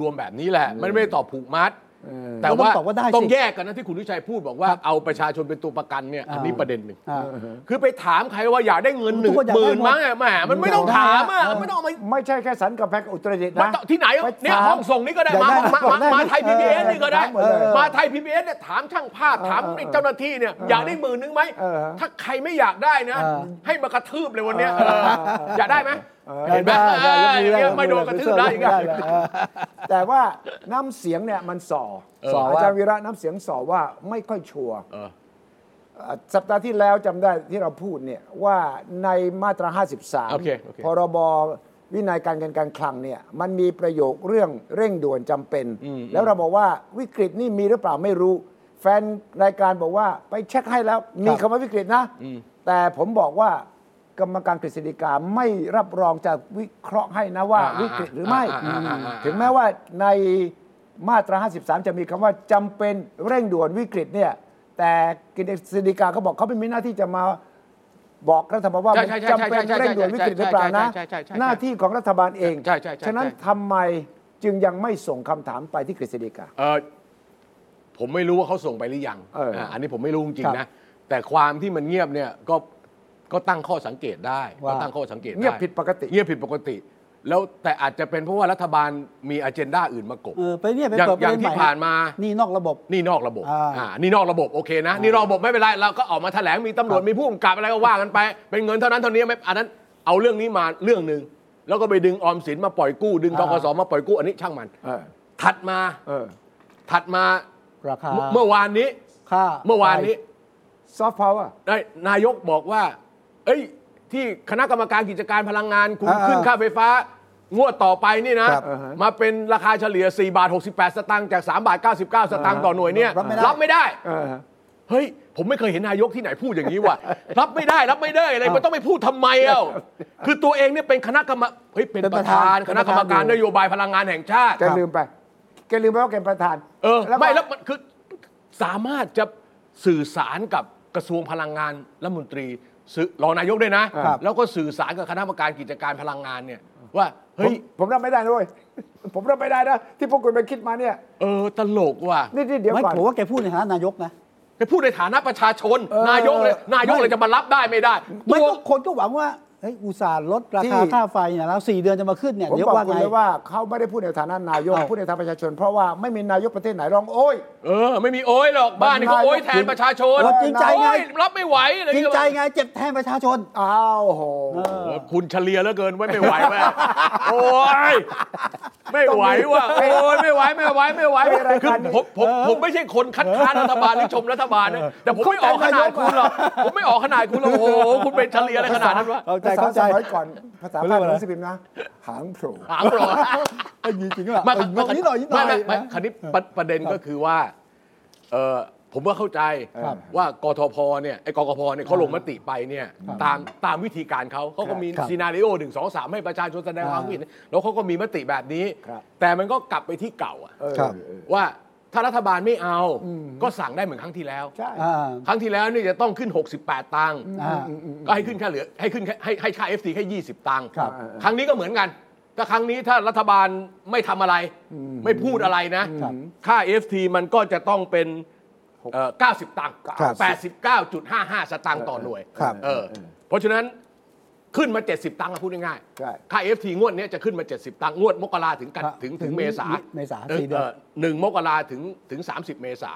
รวมๆแบบนี้แหละ มันไม่ได้ตอบผูกมัด เออแต่ก็ต้องว่าตอบว่าได้สิ ต้องแยกกันนะที่คุณวิชัยพูดบอกว่าเอาประชาชนเป็นตัวประกันเนี่ยอันนี้อ่าประเด็นหนึ่ง อ่า คือไปถามใครว่าอยากได้เงินหนึ่งทุกคนอยากหได้มื่นหมด มั้งอะแหมมันไม่ต้องถามอะเออไม่ต้องเอามาไม่ใช่แค่สันกับแพกอุตรดิตถ์มันนะต้องที่ไหนไปเนี่ยถามห้องส่งนี่ก็ได้อยากมาได้มาบอกได้มาไหมมาไทยพีบีเอสนี่ก็ได้ ถามหมดเลยมาไทยพีบีเอสเนี่ยถามช่างภาพถามไอ้เจ้าหน้าที่เนี่ยอยากได้หมื่นนึงไหมเออถ้าใครไม่อยากได้นะ เออ ให้มากระทืบเลยวันเนี้ยเออเอออยากได้ไหมเห็นไหมได้ได้ยกมือเออได้อย่างเงี้ยไม่โดนกระทืบได้อีกได้อะเลยเออแต่ว่าน้ำเสียงเนี่ยมันส่อส่อว่าอาจารย์วีระน้ำเสียงส่อว่าไม่ค่อยชัวร์เออเอ่อสัปดาห์ที่แล้วจำได้ที่เราพูดเนี่ยว่าในมาตราโอเคโอเค53 พรบวินัยการเงินการคลังเนี่ยมันมีประโยคเรื่องเร่งด่วนจำเป็น แล้วเราบอกว่าวิกฤตนี่มีหรือเปล่าไม่รู้ แฟนรายการบอกว่าไปเช็คให้แล้วมีคำว่าวิกฤตนะ แต่ผมบอกว่า กรรมการกฤษฎีกาไม่รับรองจะวิเคราะห์ให้นะว่าอ่าวิกฤตหรือไม่อ่าอ่าอ่าถึงแม้ว่าในมาตรา 53 จะมีคำว่าจำเป็นเร่งด่วนวิกฤตเนี่ยแต่กฤษฎีกาเขาบอกเขาไม่มีหน้าที่จะมาบอกรัฐบาลว่าใช่มันใช่ใช่จำเป็นใช่ใช่เร่งด่วนวิกฤตหรือเปล่านะใช่ใช่ใช่ใช่หน้าที่ของรัฐบาลเองใช่ใช่ใช่ฉะนั้นใช่ทำไมจึงยังไม่ส่งคำถามไปที่กฤษฎีกาเออผมไม่รู้ว่าเขาส่งไปหรือยังเอออ่าอันนี้ผมไม่รู้จริครังบๆนะแต่ความที่มันเงียบเนี่ยก็ ก็ตั้งข้อสังเกตได้ว่าก็ตั้งข้อสังเกตได้เงียบผิดปกติเงียบผิดปกติ แล้วแต่อาจจะเป็นเพราะว่ารัฐบาลมีอ g e n d a อื่นมากบ เออไปเนี่ยไปอย่างเปิดประอย่างเด็นที่ใหม่ผ่านมา นี่นอกระบบ นี่นอกระบบอ่าอ่า นี่นอกระบบโอเคนะนี่นอกระบบไม่เป็นไรเราก็ออกมาแถลงมีตำรวจครับมีผู้กำกับอะไรก็ว่ากันไป เป็นเงินเท่านั้นเท่านี้ไม่อันนั้นเอาเรื่องนี้มาเรื่องหนึ่งแล้วก็ไปดึงออมสินมาปล่อยกู้ ดึงทกสมาปล่อยกู้อันนี้ช่างมัน เออถัดมาเออถัดมาราคาเมื่อเมื่อวานนี้ ค่าเมื่อวานนี้ซอฟต์พาวเวอร์ ได้นายกบอกว่า เอ้ย ที่คณะกรรมการกิจการพลังงานคุณอ่าขึ้นค่าไฟฟ้างวดต่อไปนี่นะ ครับมาเป็นราคาเฉลี่ย 4 บาท 68 สตางค์จาก 3 บาท 99 สตางค์ต่อหน่วยเนี่ยรับไม่ได้ รับไม่ได้ เออ เฮ้ย ผมไม่เคยเห็นนายกที่ไหนพูดอย่างนี้ว่ะ รับไม่ได้รับไม่ได้อะไรมันต้องไปพูดทำไมเอ้าคือตัวเองเนี่ยเป็นคณะกรรมเฮ้ยเป็นเป็นปประระธาธานนคณะกรรมการเป็นประธานนโยบายพลังงานแห่งชาติ แกลืมไปแกลืมไปว่าแกเป็นประธานเออแล้วก็ไม่แล้วมันคือสามารถจะสื่อสารกับกระทรวงพลังงานรัฐมนตรี สื่อรองนายกด้วยนะ ครับ แล้วก็สื่อสารกับคณะกรรมการกิจการพลังงานเนี่ย ว่าผเฮ้มยผมรับไม่ได้ด้วยผมรับไม่ได้นะที่พวกคุณไปคิดมาเนี่ย เออตลกว่ะนี่นี่เดี๋ยวไม่ก่อน ผมว่าแกพูดในฐานะนายกนะไปพูดในฐานะประชาชน เออ นายกเลยนายกไม่เลยจะมารับได้ไม่ได้ไม่ตัวก็คนก็หวังว่า เฮ้ยอุตส่าห์ลดราที่คาค่าไฟเนี่ยแล้วสี่เดือนจะมาขึ้นเนี่ยผมเดี๋ยวบอกว่าคุณไง เลยว่าเขาไม่ได้พูดในฐานะนายก เอ้า พูดในฐานะประชาชน เพราะว่าไม่มีนายกประเทศไหนร้องโอ้ย เออ ไม่มีโอ้ยหรอกบ้านนี่เขาโอ้ยแทนประชาชนเออจริงใจไง โอ้ยรับไม่ไหวอะไรอจริย่างงเงี้ยใจไงเจ็บแทนประชาชน อ้าวโห เออโอ้คุณเฉลียเหลือเกินไว้ไม่ไหวแม่โอ้ยไม่ไหวว่ะโอ้ยไม่ไหวไม่ไหวไม่ไหวไม่รายคือการนี้ผมผมผมไม่ใช่คนคัดค้านรัฐบาลหรือชมรัฐบาลนะแต่ผมไม่ออกขนาดคุณหรอกผมไม่ออกขนาดคุณหรอกโอ้โหคุณเป็นเฉลียอะไรขนาดนั้นวะ เข้าใจภาษาเข้าใจสมัยก่อนภาษาเขาเรีพายดกว่าอะไรหนังสือพิมพ์นะหางโผล่หางหรอไอ้ยจริงเหรอไม่เออนิดหน่อยนิดหน่อยไม่ไม่ไม่นะคราวนี้ประประเด็นก็คือว่าเออผมว่าเข้าใจครับว่ากทพเนี่ยไอ้กกพเนี่ยเขาลงมติไปเนี่ยตามตามวิธีการเขาเขาก็มีครับซีนารีโอหนึ่งสองสามให้ประชาชนแสดงความคิดเห็นแล้วเขาก็มีมติแบบนี้ครับแต่มันก็กลับไปที่เก่าอะเออครับเออว่า ถ้ารัฐบาลไม่เอาก็สั่งได้เหมือนครั้งที่แล้วใช่อ่าครั้งที่แล้วนี่จะต้องขึ้น 68 ตังค์อ่าก็ให้ขึ้นแค่เหลือให้ขึ้นแค่ให้ให้ค่า FT แค่ 20 ตังค์ครับครั้งนี้ก็เหมือนกันถ้าครั้งนี้ถ้ารัฐบาลไม่ทำอะไร ไม่พูดอะไรนะครับค่า FT มันก็จะต้องเป็นเอ่อ90 ตังค์ครับ89.55 สตางค์ต่อหน่วยครับเออเพราะฉะนั้น ขึ้นมา 70 ตังค์อะพูดง่ายใช่ๆค่า FT งวดเนี้ยจะขึ้นมา 70 ตังค์งวดมกราถึงกันครับถึงถึถึงงเมษาเมษาสี่เดือน หนึ่งมกราถึงถึง 30 เมษา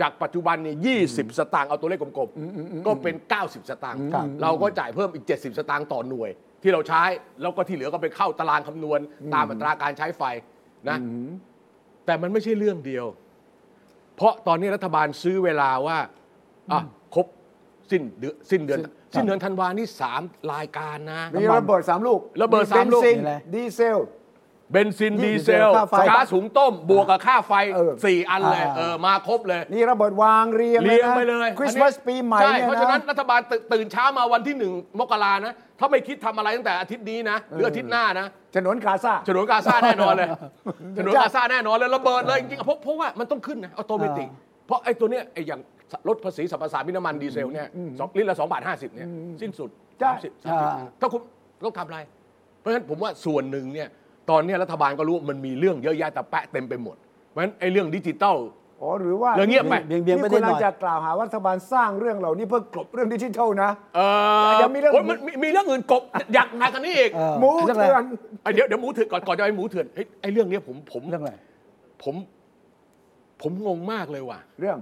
จากปัจจุบันเนี่ย20 สตางค์เอาตัวเลขกลมๆก็เป็น 90 สตางค์ครับ เราก็จ่ายเพิ่มอีก 70 สตางค์ต่อหน่วย ที่เราใช้แล้วก็ที่เหลือก็ไปเข้าตารางคำนวณตามอัตราการใช้ไฟนะแต่มันไม่ใช่เรื่องเดียว เพราะตอนนี้รัฐบาลซื้อเวลาว่าอะครบ สิ้นเดือนสิ้นเดือนสิ้นเดือนธันวานี่สามรายการนะ มีระเบิดสามลูกระเบิดสามลูก เบนซินมีอะไรดีเซล เบนซินดีเซลค่าไฟก๊าซหุงต้ม บวกกับค่าไฟเออสี่อันเลยอ่าเออมาครบเลย นี่ระเบิดวางเรียงเรียงไปเลยคริสต์มาสอันนี้ปีใหม่ใช่เนี่ยเพราะฉะนั้นนะรัฐบาลตื่นตื่นเช้ามาวันที่หนึ่งมกรานะ ถ้าไม่คิดทำอะไรตั้งแต่อาทิตย์นี้นะหรืออาทิตย์หน้านะฉนวนกาซาฉนวนกาซาแน่นอนเลยฉนวนกาซาแน่นอนเลยระเบิดเลยจริงๆเพราะเพราะว่ามันต้องขึ้นนะ automatic เพราะไอ้ตัวเนี้ยไอ้อย่าง ลดภาษีสรรพสามิตน้ำมันดีเซลเนี่ยสองลิตรละสองบาทห้าสิบเนี่ยสิ้นสุดใช่สามสิบสามสิบอ่า ถ้าคุณต้องทำอะไร เพราะฉะนั้นผมว่าส่วนหนึ่งเนี่ยตอนเนี้ยรัฐบาลก็รู้ว่ามันมีเรื่องเยอะแยะแต่แปะเต็มไปหมด เพราะฉะนั้นไอ้เรื่องดิจิตอล อ๋อหรือว่าเรื่องเงียบไป เบี่ยงเบี่ยงไปนี่ได้คุณหน่กำลัอยงจะกล่าวหาว่ารัฐบาลสร้างเรื่องเหล่านี้เพื่อกลบเรื่องดิจิทัลนะ เออยังมีเรื่อง โยมันมีมีเรื่องอื่นกบ อยากหนักกันนี้อีกเออหมูเรื่องอะไรเถื่อนไอ้เดี๋ยวเดี๋ยวหมูเถื่อนก่อนก่อนจะไปหมูเถื่อนเฮ้ยไอ้เรื่องเนี้ยผมผมเรื่องอะไรผมผมงงมากเลยว่ะ เรื่อง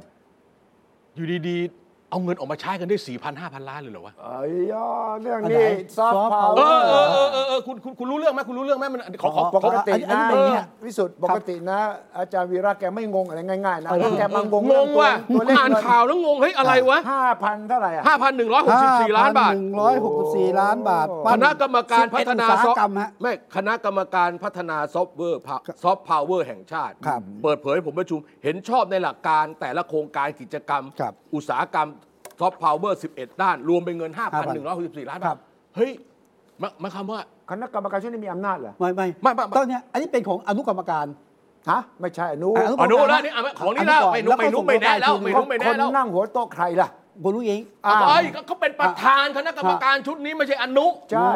อยู่ดีๆ เอาเงินออกมาใช้กันได้สี่พันห้าพันล้านเลยเหรอวะไอ้ยอเรื่องอันไหนนี้ซอฟ soft ต์พาวเวเอออร์เออเออเออเออคุณคุณคุณรู้เรื่องไหมคุณรู้เรื่องไหมมันขอขอปขอกติอันนี้นะอันนี้เป็นอย่างเงี้ยวิสุทธ์ปกตินะ อาจารย์วีระแกไม่งงอะไรง่ายๆนะแล้วแกมางงงงว่ะตัวเลขอ่านข่าวแล้วงงเฮ้ยอะไรวะห้าพันเท่าไหร่อะห้าพันหนึ่งร้อยหกสิบสี่ล้านบาทหนึ่งร้อยหกสิบสี่ล้านบาทคณะกรรมการพัฒนาอุตซสาอหฟกรรมฮะไม่คณะกรรมการพัฒนาซอฟต์แวร์ซอฟต์พาวเวอร์แห่งชาติครับเปิดเผยผมประชุมเห็นชอบในหลักการแต่ละโครงการกิจกรรมครับอุตสาหกรรมซอฟต์พาวเวอร์ 11 ด้าน รวมเป็นเงิน 5,164 ล้านครับาบทเฮ้ยหมายหมายความว่าคณะกรรมการชุดนี้มีอำนาจเหรอไม่ไม่ไม่ไม่ไม่ ตอนเนี้ยอันนี้เป็นของอนุกรรมการ ฮะไม่ใช่อนุอะอนุอ๋อนู้แล้วนี่อะของนี้แล้วไม่นุไม่นุไม่แน่แล้วไม่นุไม่คแน่นแล้วนั่งหัวโต๊ะใครล่ะคุณรู้เองอ่าเอ้ยเขาเป็นประธานคณะกรรมการชุดนี้ไม่ใช่อนุใช่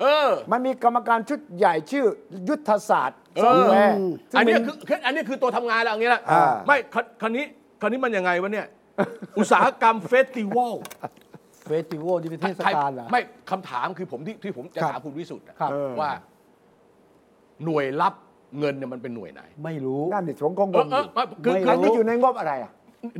เออ มันมีกรรมการชุดใหญ่ชื่อ ยุทธศาสตร์เออซอฟต์แวร์ซึ่งอันนี้มีคือคืออันนี้คือตัวทำงานแล้วอย่างนี้แหละอ่าไม่คันคันนี้คันนี้มันยังไงวะเนี่ย อุตสาหกรรมเฟสติวัลเฟสติวัลที่เป็นเทศกาลเหรอ ไม่คำถามคือผมที่ที่ผมจะครับถามคุณวิสุทธ์อะครับ ว่า หน่วยรับเงินเนี่ยมันเป็นหน่วยไหน ไม่รู้ นั่นดิผมก็งเอองเออไม่คือไม่ คือัอนนี้อยู่ในงบอะไรอะ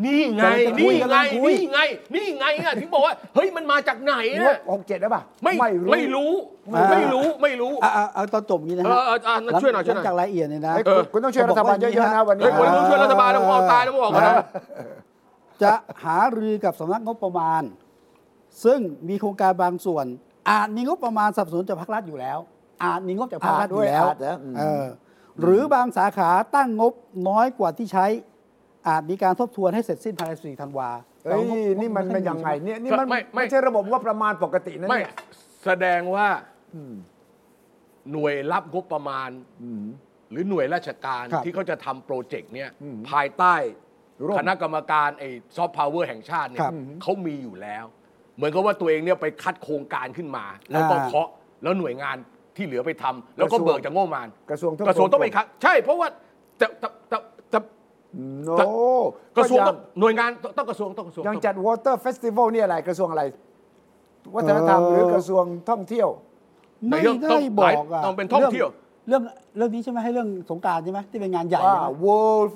นี่ไง กำลังจะคุนี่ยไง กำลังคุย นี่ไง นี่ไงอะถึงบอกว่า เฮ้ย มันมาจากไหนงอะบหกเจ็ดได้ป่ะไม่ ไม่รู้ ไม่รู้อ่าไม่รู้ไม่รู้อะอะเอาตอนจบอย่างนี้นะเอฮะอเอออะหลังช่วยหน่อยช่วยหน่อย ลังจากรายละเอียดเนี่ยนะ เฮ้ยเออคุณต้องช่วยรัฐบาลเยอะๆนะวันนี้ เฮ้ยคนต้องช่วยรัฐบาลแล้วผมเอาตายแล้วผมบอกกันนะ จะหารือกับสำนักงบประมาณ ซึ่งมีโครงการบางส่วน อาจมีงบประมาณสนับสนุนจากภาครัฐอยู่แล้ว อาจมีงบจากภาครัฐอยู่แล้วอาจด้วยอาจนะอืมเออหรือบางสาขาตั้งงบน้อยกว่าที่ใช้ อาจมีการทบทวนให้เสร็จสิ้นภายในสี่ธันวาเอ้ยแต่ว่างบนี่มันงบเป็นยังไงเนี่ยนี่มันไม่ไม่ไม่ใช่ระบบงบประมาณปกตินะไม่เนี่ยแสดงว่าหน่วยรับงบประมาณหรือหน่วยราชการครับที่เขาจะทำโปรเจกต์เนี่ยภายใต้ ร่วม คณะกรรมการไอ้ซอฟต์พาวเวอร์แห่งชาติเนี่คยรับเขามีอยู่แล้ว เหมือนกับว่าตัวเองเนี่ยไปคัดโครงการขึ้นมา แล้วก็อ่าเคาะแล้วหน่วยงานที่เหลือไปทำแล้วก็เบิกจากงบประมาณกระทรวงกระทรวงต้องไปคัดใช่เพราะว่าจะจะจะจะโนกระทรวงยัต้องหน่วยงานต้องต้องกระทรวงต้องกระทรวงยังต้องจัด Water Festival นี่อะไรกระทรวงอะไร วัฒนธรรมหรือกระทรวงท่องเที่ยว ไม่เรื่องต้ได้องบอกอะต้องเป็นท่องเที่ยว เรื่องเรื่องนี้ใช่ไหมให้เรื่องสงกรานต์ใช่ไหมที่เป็นงานใหญ่ว่าใช่ไหม World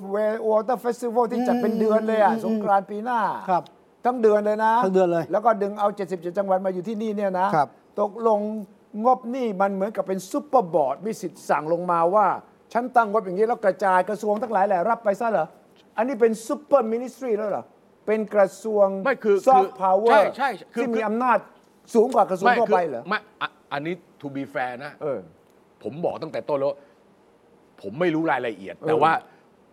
Water Festival ที่จัดเป็นเดือนเลยอะอืมสงกรานต์ปีหน้า ครับ ทั้งเดือนเลยนะทั้งเดือนเลยแล้วก็ดึงเอา 77 จังหวัดมาอยู่ที่นี่เนี่ยนะครับ ตกลงงบนี่มันเหมือนกับเป็น super board มีสิทธิ์สั่งลงมาว่า ฉันตั้งงบอย่างนี้แล้วกระจายกระทรวงทั้งหลายแหละรับไปซะเหรอ อันนี้เป็น super ministry แล้วเหรอ เป็นกระทรวงไม่คือซอฟคือต์พาวเวอใช่ร์ใช่คือ ที่มีคืออำนาจสูงกว่า กระทรวงไม่ทั่วคือไปเหรอ ไม่อะอันนี้ to be fair นะ เออ ผมบอกตั้งแต่ต้นแล้ว ผมไม่รู้รายละเอียดเออแต่ว่า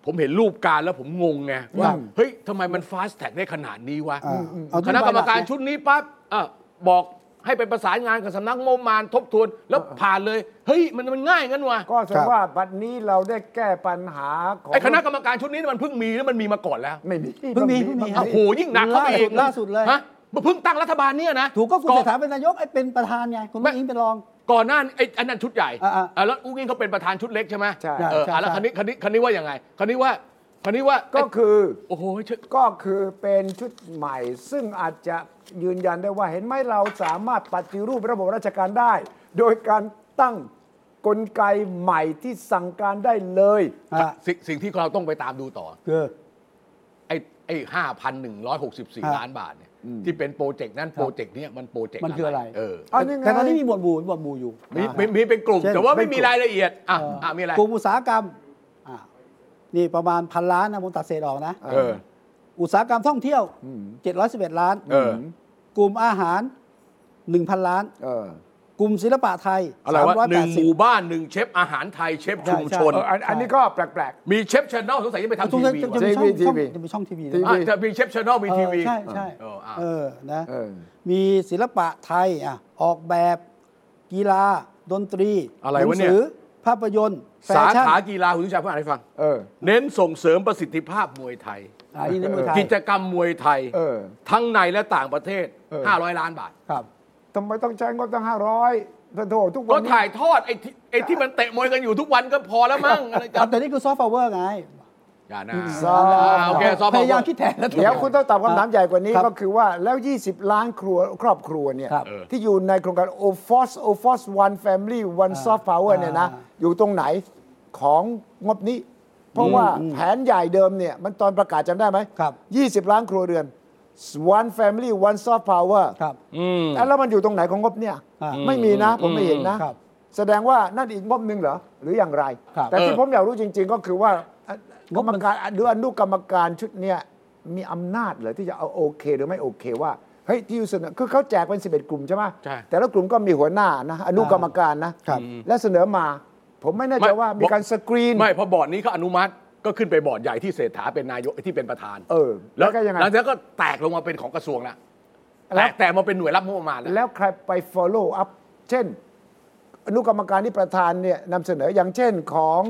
ผมเห็นรูปการแล้วผมงงไงว่าครับเฮ้ยทำไมมัน fast tag ได้ขนาดนี้วะอ่าเอาคณะกรรมการที่ชุดนี้ปั๊บอะบอกให้ไปประสานงานกับสำนักงบประมาณทบทวน แล้วผ่านเลย เฮ้ย มันมันง่ายงั้นวะก็แสดงว่าบัดนี้เราได้แก้ปัญหาของไอ้คณะกรรมการชุดนี้มันเพิ่งมีหรือมันมีมาก่อนแล้ว ไม่มีเพิ่งมีเพิ่งมีโอ้โหยิ่งหนักเข้าไปอีกล่าสุดเลยฮะเพิ่งตั้งรัฐบาลเนี่ยนะถูกก็คุณอนเศรษฐาเป็นนายกไอ้เป็นประธานไงคุณไม่ไม่อิงเป็นรอง ก่อนหน้าไอ้อันนั้นชุดใหญ่อ่าอ่าอะแล้วอุ้งอิงเขาเป็นประธานชุดเล็กใช่ไหมใช่เออใช่ อะแล้วใช่คันนี้คันนี้คันนี้ว่ายังไงคันนี้ว่าคันนี้ว่าก็คือ โอ้โหเชื่อก็คือเป็นชุดใหม่ ซึ่งอาจจะยืนยันได้ว่าเห็นไหมเราสามารถปฏิรูประบบราชการได้ โดยการตั้งกลไกใหม่ที่สั่งการได้เลยฮะสิ่งสิ่งที่เราต้องไปตามดูต่อ คือ ไอ้ไอ้ห้าพันหนึ่งร้อยหกสิบสี่ฮะล้านบาทเนี่ย ที่เป็นโปรเจกต์นั้นโปรเจกต์เนี้ยมันโปรเจกต์มันคืออะไรเอออันนี้ไงแต่ตอนนี้มีหมวดหมู่หมวดหมู่อยู่มีมีมีเป็นกลุ่ม เช่นแต่ว่าไม่มีเป็นกลุ่มรายละเอียดอะเอ่ออะมีอะไรกลุ่มอุตสาหกรรมอ่านี่ประมาณพันล้านนะผมตัดเศษออกนะ เออ อุตสาหกรรมท่องเที่ยว 711 ล้าน เออ กลุ่มอาหาร 1,000 ล้าน เออ กลุ่มศิลปะไทยอะไรวะหนึ่งหมู่380บ้านหนึ่งเชฟอาหารไทยเชฟใช่ชุมชนเอออันอันนี้ก็แปลกมีเชฟชแนลสงสัยจะไปทำทุทีกท่านวีจะว่ะจะมีช่องทีวีจะมีช่องทีวีทีวีอะจะมีเชฟชแนลมีทีวีใช่ใช่เอออะเออนะเออมีศิลปะไทยอะออกแบบกีฬาดนตรีอะไรหนัวะเนี่ยสือภาพยนตร์แฟสาชั่นขากีฬาคุณผู้ชายผู้อ่านให้ฟังเออเน้นส่งเสริมประสิทธิภาพมวยไทยอ่านี่ในเมืองไทยกิจกรรมมวยไทยเออทั้งในและต่างประเทศเออ500 ล้านบาทครับ ทำไมต้องใช้งบตั้งห้าร้อยโถทุกวัก็นนี้ถ่ายทอดไอ้ที่ไอ้ที่มันเตะมวยกันอยู่ทุกวันก็พอแล้วมั้งอะไรกันแต่นี่คือซอฟต์พาวเวอร์ไงอย่านะซอฟต์อ่าโอเคซอฟต์พยายามคิดแทนแล้วเดี๋ยวคุณต้องตอบคำถามใหญ่กว่านี้ครับก็คือว่าแล้ว 20 ล้านครัวครอบครัวเนี่ยครับที่อยู่ในโครงการ o f o s o f o s One Family One Soft Power เนี่ยนะ อ่า อยู่ตรงไหนของงบนี้ เพราะว่าแผนใหญ่เดิมเนี่ย มันตอนประกาศจำได้ไหมครับ 20 ล้านครัวเรือน One Family One Soft Power ครับอืมแล้วมันอยู่ตรงไหนของงบเนี่ยอ่าไม่มีนะ ผมไม่เห็นนะครับแสดงว่านั่นอีกงบหนึ่งเหรอ หรืออย่างไรครับแต่ที่เออผมอยากรู้จริง ๆ ก็คือว่างกรบรมัมนการหรืออนุกรรมการชุดเนี้ยมีอำนาจเหรอที่จะเอาโอเค หรือไม่โอเคว่าเฮ้ยที่เสนอคือเขาแจกเป็น 11 กลุ่มใช่ไหมใช่แต่ละกลุ่มก็มีหัวหน้านะอนุกรรมการนะครับและเสนอมา ผมไม่แน่ใจว่ามีการสกรีน ไม่เพอบอร์ดนี้เขาอนุมัติ ก็ขึ้นไปบอร์ดใหญ่ที่เศรษฐาเป็นนายกที่เป็นประธาน เออ แล้แล้ววก็ยังไงหลังจากนั้นก็แตกลงมาเป็นของกระทรวงแล้วแล้แต่วแต่มาเป็นหน่วยรับงบประมาณแล้ว แล้วใครไป follow up เช่น อนุกรรมการที่ประธานเนี่ยนำเสนออย่างเช่นของ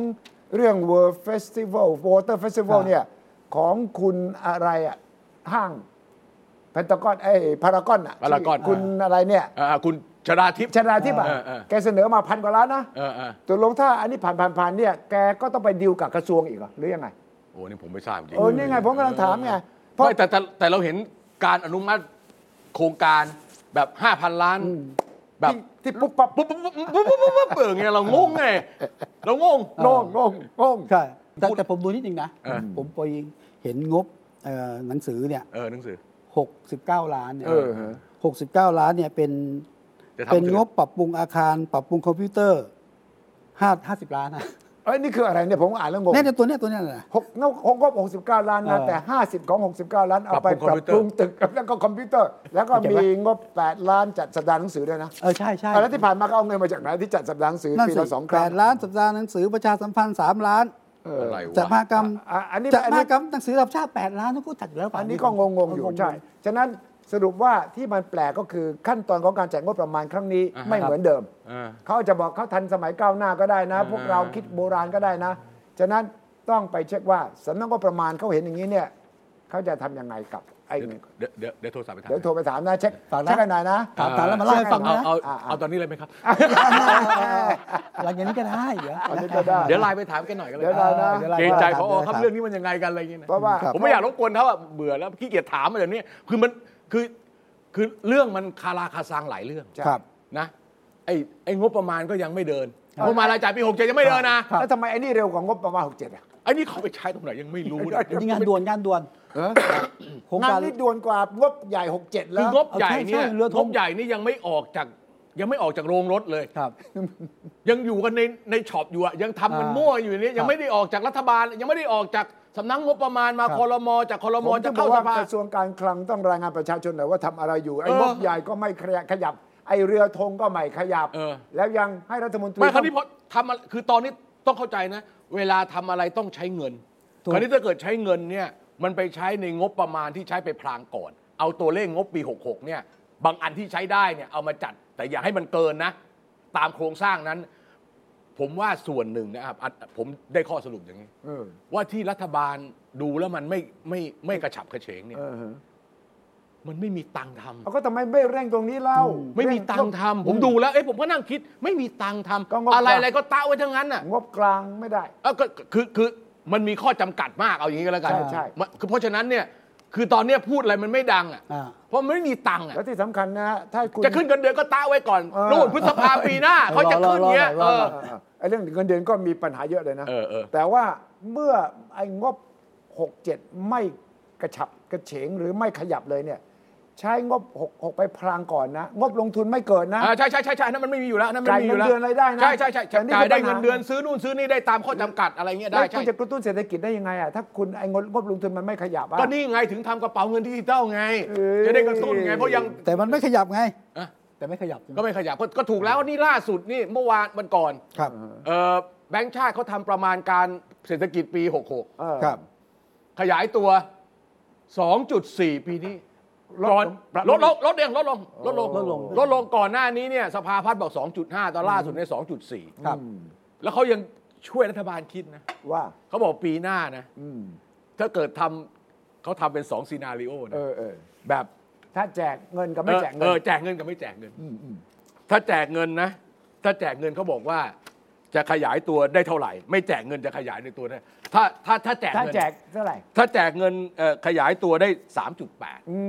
เรื่อง World Festival Water Festival ครับ เนี่ยของคุณอะไรอะห้างเพนตากอนไอ้พารากอนอะ Paragon ที่คุณอะไรเนี่ย อ่าคุณ ชราทิพย์ ชนาทิพย์อะเออเออ แกเสนอมาพันกว่าล้านนะเออเออตกลงถ้าอันนี้ผ่านผ่านผ่านเนี่ยแกก็ต้องไปดีลกับกระทรวงอีกเหรอหรือยังไงโอ้นี่ผมไม่ทราบจริง เออนี่ไงผมกำลังถามไงเพราะ ไม่แต่แต่แต่เราเห็นการอนุมัติโครงการแบบ 5,000 ล้าน แบบที่ที่ปุ๊บปั๊บ ปุ๊บปุ๊บปุ๊บปุ๊บปุ๊บปุ๊บปุ๊บเปิดไงเรางงไงเรางงงงงงงงใช่แต่แต่ผมดูนิดนึงนะ เออ ผมไปเห็นงบเอ่อหนังสือเนี่ยเออหนังสือ 69 ล้านเนี่ยเออฮะ 69 ล้านเนี่ยเป็นจะทำ เป็นงบปรับปรุงอาคาร ปรับปรุงคอมพิวเตอร์ห้าห้าสิบล้านนะเอเอ้ยนี่คืออะไรเนี่ยผมอ่านแล้วงงเนี่ยตัวเนี้ยตัวเนี้ยนะหกงบหกงบหกสิบเก้าล้านนะเออแต่ห้าสิบของหกสิบเก้าล้านเอาไปปรับปรุงปรับคอมพิวเตอร์ปรุงตึกแล้วก็คอมพิวเตอร์ แล้วก็เข้าใจไหมมีงบแปดล้านจัดสัปดาห์หนังสือด้วยนะเออใช่ใช่อะแล้วที่ผ่านมาก็เอาเงินมาจากไหนที่จัดสัปดาห์หนังสือนั่นปีสิละสองคแปรั้งดล้านสัปดาห์หนังสือประชาสัมพันธ์สามล้านเอออะไรจัดวะมหกรรมอะอันนี้จัดอันมนี้หกรรมหนังสือระดับชาติแปดล้านต้องพูดจัดอยู่แล้วเปล่าอันนี้ก็งงๆอยู่ใช่ฉะนั้น สรุปว่าที่มันแปลกก็คือขั้นตอนของการแจกงบประมาณครั้งนี้อ่าฮะไม่เหมือนเดิมอ่าเขาจะบอกเขาทันสมัยก้าวหน้าก็ได้นะอ่าพวกเราคิดโบราณก็ได้นะ ฉะนั้นต้องไปเช็คว่าสำนักงบประมาณเขาเห็นอย่างนี้เนี่ยเขาจะทำยังไงกับไอ้เดี๋ยวเดี๋ยวเดี๋ยวโทรศัพท์ไปถามเดี๋ยวโทรไปถามนะเช็คฝากนะเช็คกันหน่อยนะถามถามแล้วมาเล่าให้ฟังเอานะเอาอ่าเอาตอนนี้เลยไหมครับหลังจากนี้ก็ได้เดี๋ยวอันนี้ก็ได้เดี๋ยวไลน์ไปถามแกันหน่อยก็เลยเดี๋ยวได้นะเดี๋ยวไลน์เกรงใจถามพอครับเดี๋ยวถามเรื่องนี้มันยังไงกันอะไรอย่างเงี้ยนะเพราะว่าผมไม่อยากรบกวนเขาอะเบื่อแล้วขี้เกียจถามอะไรแบบนี้คือมัน คือคือเรื่องมันคาราคาซังหลายเรื่องครับ นะไอ้ไอ้งบประมาณก็ยังไม่เดินงบประมาณรายจ่ายปีหกเจ็ดยังไม่เดินนะครับแล้วทำไมไอ้นี่เร็วกว่างบประมาณหกเจ็ดอะไอ้นี่เขาไปใช้ตรงไหนยังไม่รู้นะนี่งานด่วนงานด่วนโครงงานการนี้ด่วนกว่างบใหญ่หกเจ็ดคืแล้อวงบใหญ่เนี่ยใช่ใช่เรือธง งบใหญ่นี่ยังไม่ออกจาก ยังไม่ออกจากโรงรถเลย ครับ ยังอยู่กันในในช็อปอยู่อะยังทำกันอ่ามั่วอยู่อย่างนี้คยัรังบ ไม่ได้ออกจากรัฐบาลยังไม่ได้ออกจาก สำนักงบประมาณมาครับ คอรมอจากคอรมผมอจะจะบอเข้ากสว่าภา กระทรวงการคลังต้องรายงานประชาชนหน่อยว่าทำอะไรอยู่ไอ้เอองบใหญ่ก็ไม่ขยับ ไอ้เรือธงก็ไม่ขยับ เออ แล้วยังให้รัฐมนตรีไม่คราวนี้พอทำอะไรคือตอนนี้ต้องเข้าใจนะ เวลาทำอะไรต้องใช้เงินถูก คราวนี้ถ้าเกิดใช้เงินเนี่ยมันไปใช้ในงบประมาณที่ใช้ไปพลางก่อน เอาตัวเลขงบปี 66เนี่ยบางอันที่ใช้ได้เนี่ยเอามาจัด แต่อย่าให้มันเกินนะ ตามโครงสร้างนั้น ผมว่าส่วนหนึ่งนะครับอะผมได้ข้อสรุปอย่างนี้ เออว่าที่รัฐบาลดูแล้วมันไม่ไม่ไม่กระฉับกระเฉงเนี่ย เออฮะมันไม่มีตังค์ทำเอาก็ทำไมไม่เร่งตรงนี้เล่า ไม่มีตังค์ทำผมดูแล้วเอ้ยผมก็นั่งคิด ไม่มีตังค์ทก็งบำอะไรอะไรก็ตะไว้ทั้งนั้นน่ะงบกลางไม่ได้ เอ้าก็คือคือมันมีข้อจำกัดมากเอาอย่างนี้ก็แล้วกันใช่ใช่ มันคือเพราะฉะนั้นเนี่ย คือตอนเนี้ยพูดอะไรมันไม่ดังอะอ่า เพราะมันไม่มีตังค์อะแล้วที่สำคัญนะถ้าคุณ จะขึ้นเงินเดือนก็ตะไว้ก่อนเออ นู่นพฤษภาปีหน้าเขาจะขึ้นเงี้ยรเออรอรออเออเออไอ้เรื่องเงินเดือนก็มีปัญหาเยอะเลยนะ เออเออ แต่ว่าเมื่อไอ้งบ 67 ไม่กระฉับกระเฉงหรือไม่ขยับเลยเนี่ย ใช้งบ6 6ไปพลางก่อนนะ งบลงทุนไม่เกินนะ อ่าใช่ใช่ใช่ใช่นั่นมันไม่มีอยู่แล้วนั่นมันไม่มีอยู่แล้วจ่ายเงินเดือนอะไรได้นะใช่ใช่ใช่แต่นี่จ่ายได้เป็นปัญหา เงินเดือนซื้อนู่นซื้อนี่ได้ตามข้อจำกัดอะไรเงี้ยแล้วได้คุใช่ณจะกระตุ้นเศรษฐกิจได้ยังไงอะถ้าคุณไอ้งบงบลงทุนมันไม่ขยับอะ ก็นี่ไงถึงทำกระเป๋าเงินดิจิตอลไง เอ้ย จะได้กระตุ้นไงเพราะยัง แต่มันไม่ขยับไง อะ แต่ไม่ขยับก็ไม่ขยับก็ก็ถูกแล้วนี่ล่าสุดนี่เมื่อวานวันก่อนครับ เอ่อแบงก์ชาติเขาทำประมาณการเศรษฐกิจปีเออ ครับ66ขยายตัว 2.4 ปีนี้ลด ก่อนปรับลดลงลดเองลดลงลดลงลดลงลดลงก่อนหน้านี้เนี่ยสภาพัฒน์บอก 2.5 ตอนล่าสุดในย2.4 ครับ แล้วเขายังช่วยรัฐบาลคิดนะว่าเขาบอกปีหน้านะอืมถ้าเกิดทำเขาทำเป็น2ซีนารีโอเอนะอเออแบบถ้าแจกเงินกับไม่แจกเอเงิอนแจกเงินกับไม่แจกเงินมอืมถ้าแจกเงินนะ ถ้าแจกเงินเขาบอกว่า จะขยายตัวได้เท่าไหร่ ไม่แจกเงินจะขยายในตัวได้ถ้าถ้าถ้าแจกถ้าเงินแจกเท่าไหร่ถ้าแจกเงินเอ่อขยายตัวได้ 3.8 อื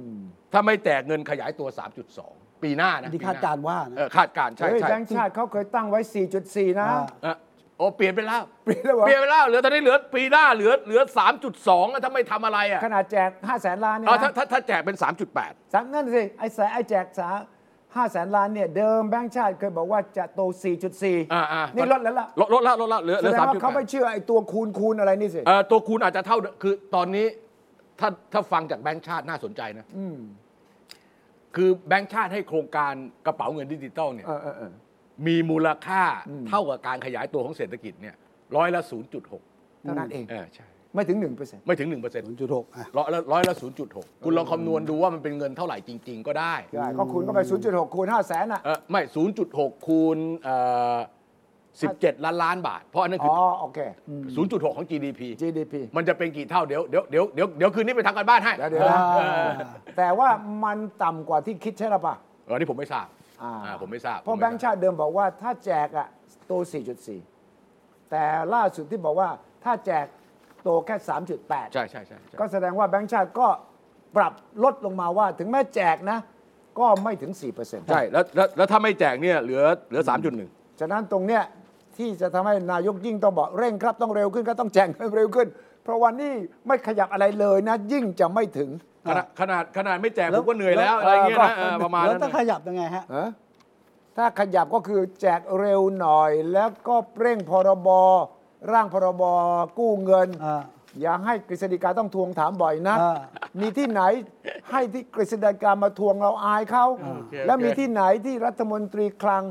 มถ้าไม่แจกเงินขยายตัว 3.2 ปีหน้านะที่ปีหคาดการณ์ว่านะ เออคาดการณ์ใช่เฮ้ยใช่แบงค์ชาติเขาเคยตั้งไว้ 4.4 นะ อ่า เออโอ้เปลี่ยนไปแล้ว เปลี่ยนแล้วเหรอ เปลี่ยนไปแล้วเหลือตอนนี้เหลือปีหน้าเหลือเหลือ 3.2อะถ้าไม่ทำอะไรอะขนาดแจก 5 แสนล้านเนี่ยเอาถ้านะถ้าถ้าแจกเป็น 3.8สามนั่นสิ ไอ้แสนไอ้แจกสา ห้าแสนล้านเนี่ยเดิมแบงค์ชาติเคยบอกว่าจะโต4.4อ่าอ่านี่ลดแล้วล่ะลดลดแล้วลดแล้วเหลือเหแสลือดงสามว่าจุดเขาไม่เชื่อไอ้ตัวคูณคูณอะไรนี่สิเอ่อตัวคูณอาจจะเท่าเดิมคือตอนนี้ถ้าถ้าฟังจากแบงก์ชาติน่าสนใจนะอืมคือแบงก์ชาติให้โครงการกระเป๋าเงินดิจิตอลเนี่ย เออเออเออ มีมูลค่าอืมเท่ากับการขยายตัวของเศรษฐกิจเนี่ยร้อยละ 0.6เท่านั้นเอง เออใช่ ไม่ถึง 1%ไม่ถึง1%ร้อย0.6อะละร้อยละ0.6 คุณลองคำนวณดูว่ามันเป็นเงินเท่าไหร่จริง ๆ ก็ได้ใช่ก็คูณเข้าไป 0.6 คูณ5แสนอะ เออไม่ 0.6 คูณเอ่อ17 ล้านล้านบาท เพราะอันนั้นอ๋คืออ โอเคอ0.6 ของ GDP GDP มันจะเป็นกี่เท่าเดี๋ยวเดี๋ยวเดี๋ยวเดี๋ยวเดี๋ยวคืนนี้ไปทำกันบ้านให้เดี๋ยวเดี๋ยวนะอ่าแต่ว่ามันต่ำกว่าที่คิดใช่หรือเปล่า เออนี่ผมไม่ทราบอ่า อ่าผมไม่ทราบเพราะแบงค์ชาติเดิมบอกว่าถ้าแจกอะโต 4.4 แต่ล่าสุดที่บอกว่าถ้าแจก โตแค่ 3.8 ใช่ใช่ใช่ใช่ก็แสดงว่าแบงค์ชาติก็ปรับลดลงมาว่าถึงแม้แจกนะ ก็ไม่ถึง 4%ใช่แล้วแล้วแล้วถ้าไม่แจกเนี่ยเหลือเหลือ 3.1 ฉะนั้นตรงเนี้ยที่จะทำให้นายกยิ่งต้องบอกเร่งครับต้องเร็วขึ้นก็ต้องแจกให้เร็วขึ้น เพราะวันนี้ไม่ขยับอะไรเลยนะ ยิ่งจะไม่ถึงขนาดขนาดขนาดไม่แจกแล้ผวมก็เหนื่อยแล้วแล้วอะไรเงี้ยก็นะเออประมาณแล้วนั้นต้องขนะยับยังไงฮะฮะ ถ้าขยับก็คือแจกเร็วหน่อย แล้วก็เร่งพรบ ร่างพรบกู้เงิน อ่า อย่าให้กฤษฎีกาต้องทวงถามบ่อยนะ อ่า มีที่ไหนให้ที่กฤษฎีกามาทวงเราอายเขา โอเคแล้วมีโอเค ที่ไหนที่รัฐมนตรีคลัง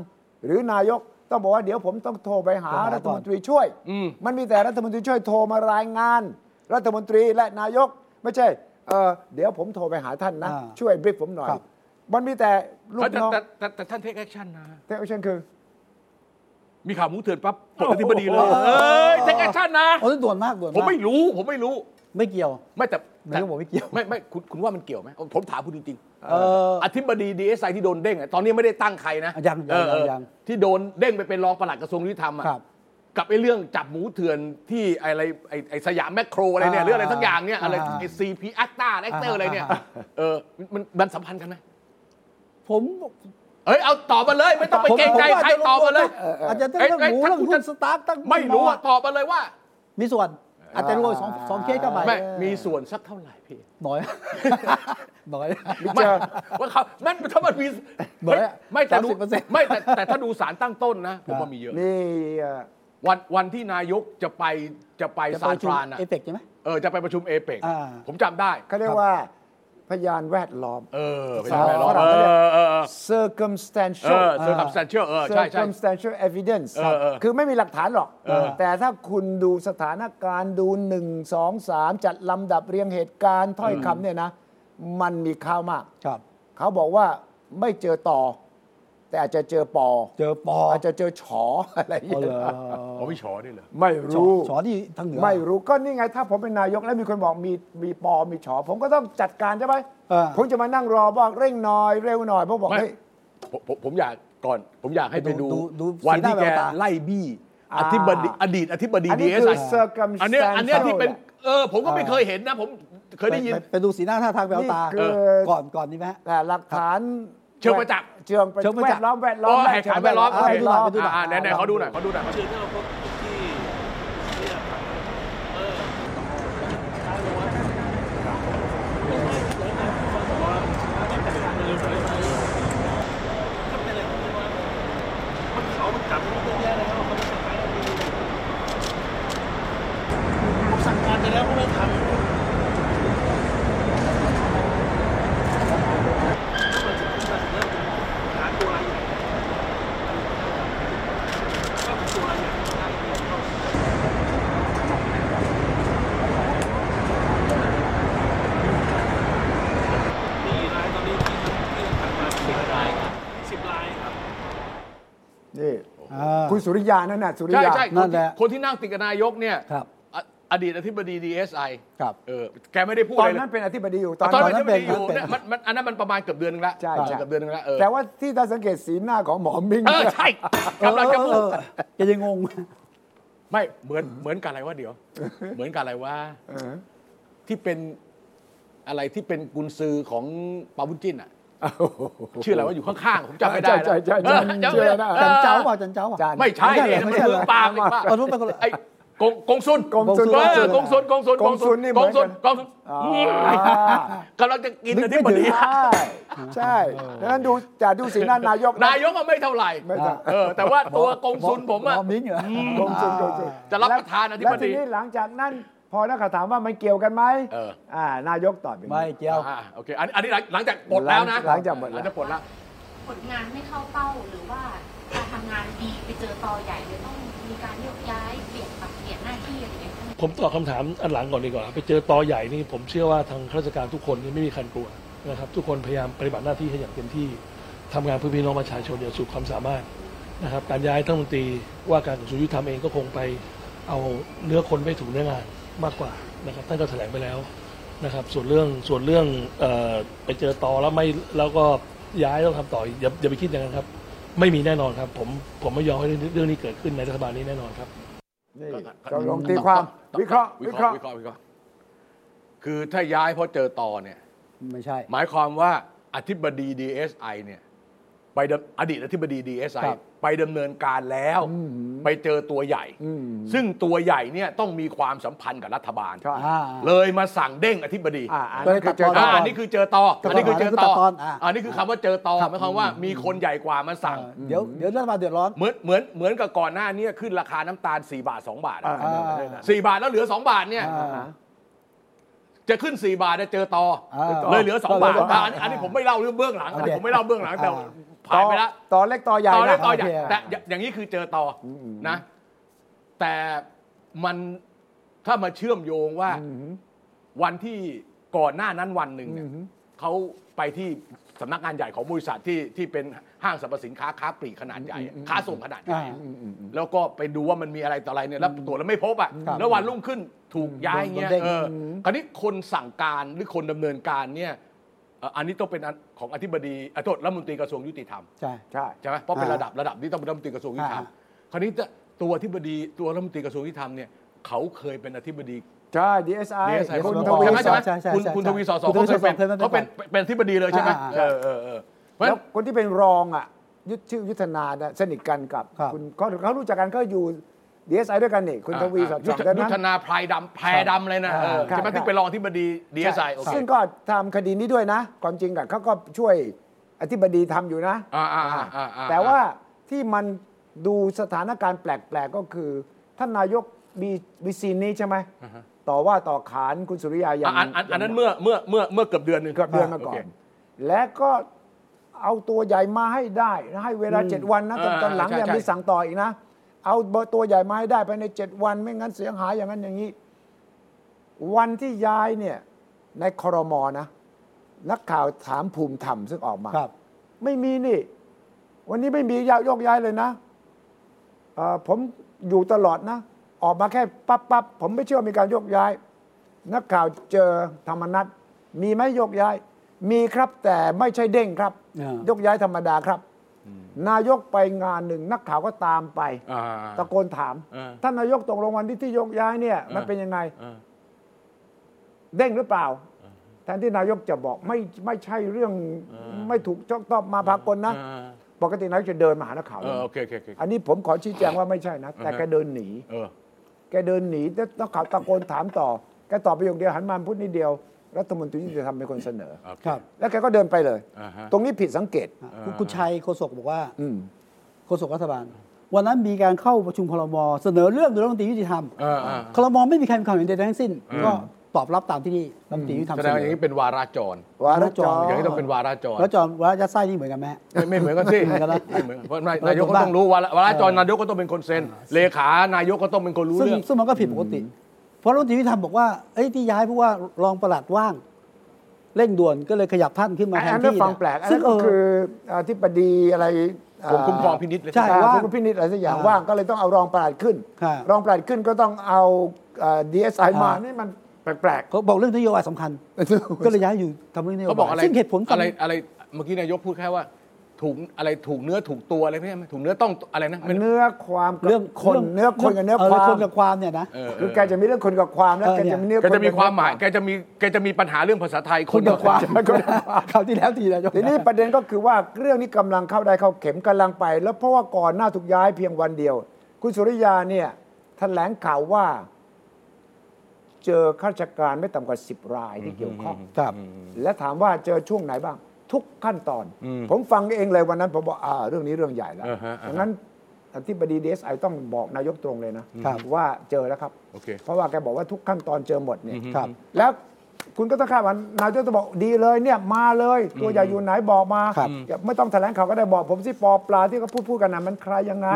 หรือนายกต้องบอกว่าเดี๋ยวผมต้องโทรไปหาโทรหาก่อนรัฐมนตรีช่วยอืมมันมีแต่รัฐมนตรีช่วยโทรมารายงาน รัฐมนตรีและนายกไม่ใช่เออเดี๋ยวผมโทรไปหาท่านนะ อ่าช่วย brief ผมหน่อย ครับ มันมีแต่ลูกแต่น้องแต่แต่แต่ท่าน take action นะ take action คือ มีข่าวหมูเถื่อนปั๊บปลดอธิบดีเลยเอ้ย take acคชั่นนะ โอ้นี่ด่วนมากด่วนผมมากไม่รู้ผมไม่รู้ ไม่เกี่ยว ไม่แต่ไม่รู้บอกไม่เกี่ยว ไม่ไม่คุณคุณว่ามันเกี่ยวไหมผมถามคุณจริงเออๆอธิบดีดีเอสไอที่โดนเด้งอะตอนนี้ไม่ได้ตั้งใครนะยังยังเออเออยัง ที่โดนเด้งไปเป็นรองปลัดกระทรวงยุติธรรมอะ ครับ กับไอ้เรื่องจับหมูเถื่อนที่อะไรไอ้ไอ้สยามแมคโครอะไรเนี่ยอ่าเรื่องอะไรทั้งอย่างเนี่ยอะไรอ่าไอ้ซีพี Axtra Axtra อะไรเนี่ยอ่า เออมันมันสัมพันธ์กันไหมผม เอ้ยเอาตอบมาเลย ไม่ต้องไปเกรงใจใครตอบมาเลยอาจจะเอ้ยเรื่องเอ้ยหมูถ้าเรื่องคุณหุ้นจะสตาร์ทตั้งไม่รู้อะตอบมาเลยว่า มีส่วน อาจจะรวยสองสองเคสก็ไปไม่มีส่วนสักเท่าไหร่พี่น้อยน้อยไม่ว่าเขามันถ้ามันมีน้อยอะไม่แต่ดู30%ไม่แต่แต่ถ้าดูสารตั้งต้นนะผมว่ามีเยอะนี่เอ่อวันวันที่นายกจะไปจะไปจะซาไปนฟรานอะเอเปกใช่ไหมเออจะไปประชุมเอเปกอ่าผมจำได้เขาเรียกว่า พยานแวดล้อม เออไปสาทำวไมหรอฝรั่งเอเขาเรียกอเออเออ circumstantial เออ circumstantial เออใช่ใช่ circumstantial evidence เออเออคือไม่มีหลักฐานหรอกเออแต่ถ้าคุณดูสถานการณ์ดูหนึ่งสองสามจัดลำดับเรียงเหตุการณ์ถ้อยคำเนี่ยนะ มันมีข้าวมาก ครับ เขาบอกว่าไม่เจอต่อ แต่อาจจะเจอปอ เจอปออาจจะเจอฉออะไรอย่างเอาเงี้เลยอ๋อมีฉอด้วยเหรอไม่ชอรู้ชอที่ทางเหนือไม่รู้ก็นี่ไงถ้าผมเป็นนายกแล้วมีคนบอกมีมีปอมีฉอ ผมก็ต้องจัดการใช่ไหมเออผมจะมานั่งรอบอกเร่งหน่อยเร็วหน่อยเพราะบอกไม่เฮ้ยผมผมผมอยากก่อนผมอยากให้ไปดูดูดูวันสีหน้าที่แกแววตาไล่บี้อ่าอธิบดีอดีตอธิบดีอันดีนี้เอสคือไอ circumstantial อันเนี้ยอันเนี้ยที่เป็นเออผมก็ไม่เคยเห็นนะ ผมเคยได้ยินปปไปดูสีหน้าท่าทางแววตานี่คือก่อนก่อนนี่ไหมฮะแต่หลักฐานเชิงประจักษ์ เชิงประเชิงประแวจักษ์ดล้อมแวดล้ออ๋มอให้ขายแวดล้อมเอาไปดูหน่อยไปดูหน่อยอ่าไหนไหนเขาดูหน่อยเขาดูหน่อยเชิญเข้าพบที่เนี่ยเออ เขามันจับมันเยอะแยะแล้วเขาไม่สั่งการอะไรเลยผมสั่งการไปแล้วก็ไม่ทำหาตัวอะไรใหญ่ก็ตัวอะไรใหญ่ได้ก็นี่รายตอนนี้ที่ที่ทำมาสิบรายสิบรายครับ นี่อ่าคุณสุริยานั่นน่ะสุริใช่ยา ใช่นั่คนนแหที่ละ คนที่นั่งติดกับนายกเนี่ยครับอะอดีตอธิบดีดีเอสไอครับ เออแกไม่ได้พูดตออะนไรเลยนั้นเป็นอธิบดีอยู่ตอนนั้นตอนนั้อธินบเป็นดีอยู่เป็นเนี่ยมันมันอันนั้นมันประมาณเกือบเดือนนึงแล้วใช่ใช่ เกือบเดือนนึงแล้วเออแต่ว่าที่ถ้าสังเกตสีหน้าของหมอมิงเออใช่กำลังจะพูดเออเออเออแกยังงง ไม่เหมือนเหมือนกับอะไรวะเดี๋ยว เหมือนกับอะไรว่าเออที่เป็นอะไรที่เป็นกุนซือของปาบุญจินอะ ชื่ออะไรว่าอยู่ข้างๆผมจำไม่ได้ใช่ใช่ใช่เออใช่จำไม่ได้เชื่อนะออจันเจ้าเปล่าจันเจ้าเปล่าจานไม่ใช่ไม่ใช่เหรอมันไม่ใช่มืเหรออปางอีกว่าเอารู้ไปคนละไอ้กงกงซุนกงซุนเออกงซุนกงซุนกงซุนนี่เหมืกอนงซุนกันกงซุนอ๋อกำลังจะกินนึอกธิไม่บถึงดีใช่ใช่ดังนั้นดูจะดูสีหน้านายกะนายกก็ไม่เท่าไหร่ไม่เท่าเออแต่ว่าตัวกงซุนผมอะหมิ้งเหรอกงซุนกงซุนจะรับประทานอธิบดีแล้วทีนี้หลังจากนั้น พอนักข่าวถามว่ามันเกี่ยวกันไหมเออ อ่านายกตอบอย่างนี้ไม่เกี่ยว อ่าโอเคอันอันนี้หลังหลังจากปลดแล้วนะหลังจากหมดแล้ว หลังจากปลดแล้ว ผลงานไม่เข้าเป้าหรือว่าการทำงานดีไปเจอตอใหญ่เลยต้องมีการโยกย้ายเปลี่ยนปรับเปลี่ยนหน้าที่อะไรอย่างเงี้ย ผมตอบคำถามอันหลังก่อนดีกว่า ไปเจอตอใหญ่นี่ผมเชื่อว่าทางข้าราชการทุกคนนี่ไม่มีใครกลัวนะครับ ทุกคนพยายามปฏิบัติหน้าที่ให้อย่างเต็มที่ทำงานเพื่อพี่น้องประชาชนอย่างสุดความสามารถนะครับ การย้ายท่านรัฐมนตรีว่าการกระทรวงยุติธรรมเองก็คงไปเอาเนื้อคนไปถูกเนื้องาน มากกว่านะครับท่านก็แถลงไปแล้วนะครับ ส่วนเรื่องส่วนเรื่องเอ่อไปเจอตอแล้วไม่แล้วก็ย้ายต้องทำต่ออย่าอย่าไปคิดอย่างนั้นครับ ไม่มีแน่นอนครับ ผมผมไม่ยอมให้เรื่องนี้เกิดขึ้นในรัฐบาลนี้แน่นอนครับนี่เราลองตีความวิเคราะห์วิวิเคเคราะราะห์ห์วิเคราะห์วิเคราะห์คือถ้าย้ายเพราะเจอต่อเนี่ย ไม่ใช่ หมายความว่าอธิบดี DSI เนี่ย ไปดำอดีตอธิบดี DSI ครับไปดำเนินการแล้ว ไปเจอตัวใหญ่อืมซึ่งตัวใหญ่เนี่ยต้องมีความสัมพันธ์กับรัฐบาลใช่อ่าเลยมาสั่งเด้งอธิบดีอ่าอันก็เลนี้ยคือเจอตัดตอ่าอันนี้คือเจอตออันนี้คือเจอตอตัดตอนอ่าอันนี้คือคำว่าเจอตอครับหมายความว่ามีคนใหญ่กว่ามาสั่ง เดี๋ยวเดี๋ยวรัฐบาลเดือดร้อนเหมือนเหมือนเหมือนกับก่อนหน้านี้ขึ้นราคาน้ำตาล 4 บาท 2 บาทอะอ่าสี่บาทแล้วเหลือ 2 บาทเนี่ยอ่าจะขึ้น 4 บาทจะเจอตออ่าเลยเหลือ 2 บาทก็เหลือสองบาทอ่าอันนี้อันนี้ผมไม่เล่าเรื่องเบื้องหลังโอเคผมไม่เล่าเบื้องหลังแต่อ่า ผ่านไปแล้วต่อเล็กต่อใหญ่ตอเล็กนะตอใหญ่โอเคแต่อย่าอย่างนี้คือเจอตออนะ แต่มันถ้ามาเชื่อมโยงว่าวันที่ก่อนหน้านั้นวันหนึ่งเนี่ยเขาไปที่สำนักงานใหญ่ของบริษัทที่ที่เป็นห้างสรรพสินค้าค้าปลีกขนาดใหญ่อะค้าส่งขนาดใหญ่อะอ่าแล้วก็ไปดูว่ามันมีอะไรต่ออะไรเนี่ยแล้วตรวจแล้วไม่พบอะครับแล้ววันรุ่งขึ้นถูกย้ายเงี้ยโดนเด้งเออคราวนี้คนสั่งการหรือคนดำเนินการเนี่ยเอ่ออันนี้ต้องเป็นอันของอธิบดีอะโทษรัฐมนตรีกระทรวงยุติธรรมใช่ใช่ใช่ไหมเพราะเป็นอ่าระดับระดับนี้ต้องเป็นรัฐมนตรีกระทรวงยุติธรรมอ่าคราวนี้จะตัวอธิบดีตัวรัฐมนตรีกระทรวงยุติธรรมเนี่ยเขาเคยเป็นอธิบดีใช่ DSI DSI คุณของทวีใช่ไหมใช่ไหมใช่ใช่คุณใช่คุณทวีสสคุณทวีเขาเคยเป็นสสเคยเป็นเขาเป็นเป็นอธิบดีเลยใช่ไหมอ่าเออเออเออเพราะฉะแล้นั้วนคนที่เป็นรองอะยุทธชื่อยุทธนาเนี่ยสนิทกันกับครับณเขาเขารู้จักกันก็อยู่ DSI ด้วยกันนี่คุณทวีสอดยุส่ทองธกันยุทนะธนาพรายดำแพรดำเลยนะเออครับใช่ไหมครับที่เป็นรองอธิบดีดีเอสไอโอเคซึ่งก็ทำคดีนี้ด้วยนะ ความจริงอะเขาก็ช่วยอธิบดีทำอยู่นะ อ่าอ่าอ่าอ่าอ่าแต่ว่าที่มันดูสถานการณ์แปลก ๆ ก็คือ ท่านนายกมีมีซีนนี้ใช่ไหม ต่อว่าต่อขานคุณสุริยาอย่างอันอันอันนั้นเมื่อเมื่อเมื่อเมื่อเกือบเดือนหนึ่งเกือบเดือนมาก่อโคนและก็เอาตัวใหญ่มาให้ได้ให้เวลาเจ็ดวันนะตอนอ่าตอนหลังเนี่ยใช่ใช่ มีสั่งต่ออีกนะ เอาเบอร์ตัวใหญ่มาให้ได้ภายในเจ็ดวัน ไม่งั้นเสียหายอย่างนั้นอย่างนี้ วันที่ย้ายเนี่ยในครมนะนักข่าวถามภูมิธรรมซึ่งออกมาครับ ไม่มีนี่ วันนี้ไม่มียโยกย้ายเลยนะเอ่อผมอยู่ตลอดนะ ออกมาแค่ปั๊บปั๊บผมไม่เชื่อมีการโยกย้าย นักข่าวเจอธรรมนัตมีไหมโยกย้าย มีครับแต่ไม่ใช่เด้งครับอ่ายกย้ายธรรมดาครับ นายกไปงานหนึ่งนักข่าวก็ตามไปอ่าตะโกนถามอ่าท่านนายกตกลงวันที่ที่ยกย้ายเนี่ย มันอ่าเป็นยังไงอ่าเด้งหรือเปล่าแทนที่นายกจะบอกไม่ไม่ใช่เรื่องไม่ถูกจ้องต้องมาพากลนะอ่าปกตินายกจะเดินมาหานักข่าวเออโอเคโอเคโอเคอันนี้ผมขอชี้แจงว่าไม่ใช่นะ แต่อ่าฮะแกเดินหนีเออแกเดินหนีแล้วนักข่าวตะโกนถามต่อแกตอบประโยคเดียวหันมาพูดนิดเดียว รัฐมนตรียุติธรรมเป็นคนเสนอโอเคครับ แล้วแกก็เดินไปเลย อ่าฮะ ตรงนี้ผิดสังเกต คุณคุณชัยโฆษกบอกว่าอืม โฆษกรัฐบาล วันนั้นมีการเข้าประชุมคลมเสนอเรื่องโดยรัฐมนตรียุติธรรมเออเออคลมไม่มีใครมีความเห็นใดๆทั้งสิ้น ก็ตอบรับตามที่รัฐมนตรียุติธรรมแสเสดงนว่าอย่างอนี้เป็นวาราจร วาระจร อย่างนี้ต้องเป็นวาราจร แล้วจอมว่ายัดไส้นี่เหมือนกันไหมฮะ ไม่ไม่เหมือนกันสิเหมือนกันนะไม่เหมือนเพราะนายนายกก็ต้องรู้วาระวาราจรนายกก็ต้องเป็นคนเซ็นเลขานายกก็ต้องเป็นคนรู้ซึ่งเรื่อง ซึ่งมันก็ผิดปกติเพ ราะรัฐมนตรียุติธรรมบอกว่าเอ้ยที่ย้ายเพราะว่ารองประหลัดว่าง เร่งด่วนก็เลยขยับท่านขึ้นมาแทอันนนั้นที่ฟังแปลกอันซึ่นั้งนก็เออ คืออธิบดีอะไรกรมคุ้มครองพินิจเลยใช่ อ่าว่างคุณพินิจอะไรสักอย่างอ่าว่างก็เลยต้องเอารองประหลัดขึ้น ค่ะ รองประหลัดขึ้นก็ต้องเอาดีเอสไอมาอ่านี่นี่มันแปลกเขาบอกเรื่องนโยบายสำคัญ ๆ ก็เลยย้ายอยู่ทำเรื่องนโยเขาบอกบายอะไรซึ่งเหตุผลอะไรอะไรเมื่อกี้นายกพูดแค่ว่า ถูกอะไรถูกเนื้อถูกตัวอะไรไม่ใช่ไหมถูกเนื้อต้องอะไรนะมันเนื้อความกับเรื่องคนเนื้อคนกับเนื้อความคนกับความเนี่ยนะเออคือแกจะมีเรื่องคนกับความแล้วเออแกเนี่ยจะมีเนื้อแกจะมีความหมายนแกจะมีแกจะมีปัญหาเรื่องภาษาไทยคนกับความคนกับความคราวที่แล้วทีนายกทีนี้ประเด็นก็คือว่าเรื่องนี้กำลังเข้าได้เข้าเข็มกำลังไป แล้วเพราะว่าก่อนหน้าถูกย้ายเพียงวันเดียว คุณสุริยาเนี่ยแถลงข่าวว่า เจอข้าราชการไม่ต่ำกว่า10รายที่เกี่ยวข้องครับและถามว่าเจอช่วงไหนบ้าง ทุกขั้นตอนอืมผมฟังเองเลยวันนั้นผมบอกอ่าเรื่องนี้เรื่องใหญ่แล้วอ่าฮะอ่าฮะดังนั้นอธิบดีดีเอสไอต้องบอกนายกตรงเลยนะครับว่าเจอแล้วครับโอเคเพราะว่าแกบอกว่าทุกขั้นตอนเจอหมดเนี่ยครับแล้วคุณก็ต้องคาดว่านายกจะบอกดีเลยเนี่ยมาเลยตัวใหญ่อยู่ไหนบอกมาครับอย่าไม่ต้องแถลงข่าวก็ได้บอกผมสิปอปลาที่เขาพูดพูดกันนะมันใครยังไง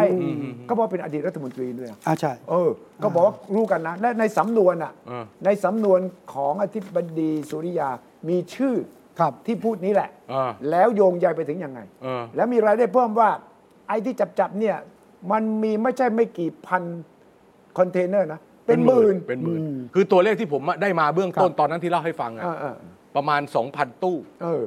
เขาบอกเป็นอดีตรัฐมนตรีด้วยนะอ่าใช่เออก็บอกว่ารู้กันนะและในสำนวนอะอ่าในสำนวนของอธิบดีสุริยามีชื่อ ครับที่พูดนี้แหละ อ่า แล้วโยงใยไปถึงยังไงอ่าแล้วมีรายได้เพิ่มว่า ไอ้ที่จับจับๆเนี่ยมันมีไม่ใช่ไม่กี่พันคอนเทนเนอร์นะ เป็นหมื่น เป็นหมื่นอืมคือตัวเลขที่ผมได้มาเบื้องต้นครับ ตอนนั้นที่เล่าให้ฟังอะเออเออประมาณ 2,000 ตู้ เออ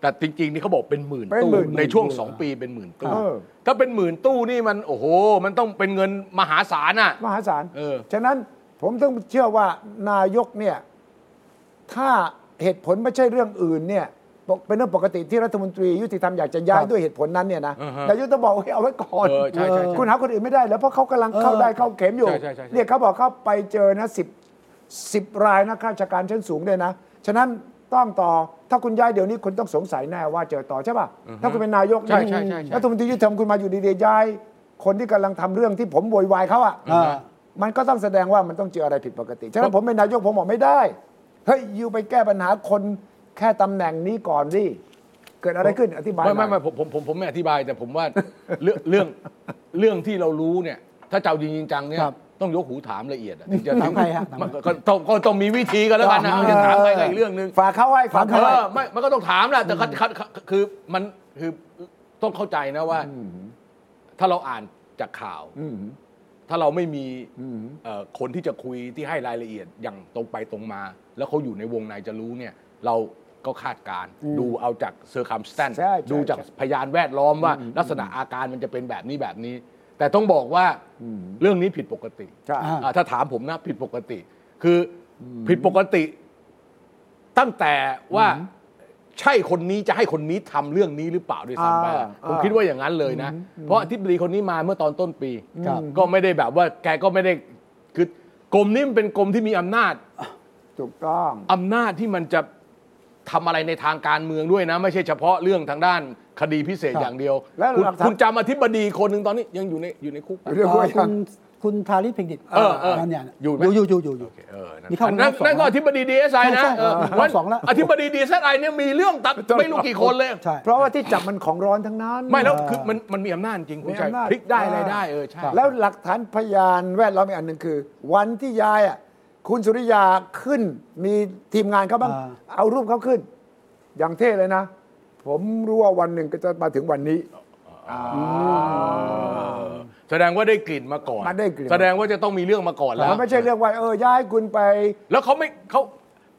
แต่จริงๆนี่เขาบอกเป็นหมื่นเป็นตู้หมื่นในช่วงตู้2ปีเป็นหมื่นตู้ เออ ถ้าเป็นหมื่นตู้นี่มันโอ้โห มันต้องเป็นเงินมหาศาลอะ มหาศาลเออ ฉะนั้นผมต้องเชื่อว่านายกเนี่ย ถ้า เหตุผลไม่ใช่เรื่องอื่นเนี่ยปกเป็นเรื่องปกติที่รัฐมนตรียุติธรรมอยากจะย้ายครับด้วยเหตุผลนั้นเนี่ยนะอ่าฮะนายกต้องบอกว่าเฮ้ยเอาไว้ก่อนเออใช่ใช่ใช่คุณหาคนอื่นไม่ได้ แล้วเพราะเขากำลังเข้าเออได้เข้าเข็มอยู่ใช่ใช่ใช่ใช่เนี่ยเขาบอกเขาไปเจอนะสิบสิบรายนะข้าราชการชั้นสูงเลยนะ ฉะนั้นต้องต่อถ้าคุณย้ายเดี๋ยวนี้คุณต้องสงสัยแน่ว่าเจอต่อใช่ป่ะถ้าคุณเป็นนายกใช่ใช่ใช่ใช่รัฐมนตรียุติธรรมคุณมาอยู่ดีๆย้าย คนที่กำลังทำเรื่องที่ผมโวยวายเขาอะอ่ามันก็ต้องแสดงว่ามันต้องเจออะไรผิดปกติฉะนั้นผมเป็นนายกผมบอกไม่ได้ เฮ้ยยูไปแก้ปัญหาคนแค่ตำแหน่งนี้ก่อนดิเกิดอะไรขึ้นอธิบายไม่ไม่หน่ไม่อยผมผมผมผมไม่อธิบายแต่ผมว่า เรื่องเรื่องเรื่องที่เรารู้เนี่ย ถ้าเจ้าจริงๆจังเนี่ยครับต้องยกหูถามละเอียดอะถึงจะถามใครฮะถามใคร มันก็ก็ต้องก็ต้องมีวิธีกันแล้วกันนะมันจะถามใครก็อีกเรื่องหนึ่ง ฝากเขาไว้ฝากเอเขาไว้ อไม่มันก็ต้องถามแหละแต่คัดคัดคัดคือมันคือต้องเข้าใจนะว่า ถ้าเราอ่านจากข่าวอืมถ้าเราไม่มีอืมเอ่อคนที่จะคุยที่ให้รายละเอียดอย่างตรงไปตรงมา แล้วเขาอยู่ในวงในจะรู้เนี่ยเราก็คาดการณ์ดูเอาจาก circumstance ใช่ใช่ดูจากพยานแวดล้อมว่าลักษณะอาการมันจะเป็นแบบนี้แบบนี้ แต่ต้องบอกว่าเรื่องนี้ผิดปกติใช่อ่าอ่าถ้าถามผมนะผิดปกติ คืออผิดปกติ ตั้งแต่ว่าใช่คนนี้จะให้คนนี้ทำเรื่องนี้หรือเปล่าด้วยซ้ำไปอ่าผมอ่าคิดว่าอย่างนั้นเลยนะ เพราะอธิบดีคนนี้มาเมื่อตอนต้นปีครับก็ไม่ได้แบบว่าแกก็ไม่ได้คือกรมนี้มันเป็นกรมที่มีอำนาจ ถูกต้อง อำนาจที่มันจะทำอะไรในทางการเมืองด้วยนะ ไม่ใช่เฉพาะเรื่องทางด้านคดีพิเศษครับอย่างเดียว แล้วคุณหลักฐานคุณจำอธิบดีคนหนึ่งตอนนี้ยังอยู่ในอยู่ในคุกเรื่องเอ่อว่าคุณคุณทาริศเพ็งดิตเออเออนั่นเนี่ยอยู่ไหม อยู่อยู่อยู่อยู่โอเคเออนั่นนี่เข้านั่นรอบสองนั่นก็อธิบดีดีเอสไอใช่นะใช่เออรอบสองแล้ว อธิบดีดีเอสไอเนี่ยมีเรื่องตัดไม่รู้กี่คนเลย ใช่ เพราะว่าที่จับมันของร้อนทั้งนั้น ไม่แล้วคือมันมันมีอำนาจจริงคุณชัยมีอำนาจ พลิกได้อะไรได้เออใช่แล้วหลักฐานพยานแวดล้อมอีกอันหนึ่งคือ วันที่ยายอะ คุณสุริยาขึ้นมีทีมงานเขาบ้าง อ่า เอารูปเขาขึ้น อย่างเท่เลยนะ ผมรู้ว่าวันหนึ่งก็จะมาถึงวันนี้ แสดงว่าได้กลิ่นมาก่อนมันได้กลิ่น แสดงว่าจะต้องมีเรื่องมาก่อนแล้ว มันไม่ใช่เรื่องว่าเออย้ายคุณไป แล้วเขาไม่เขา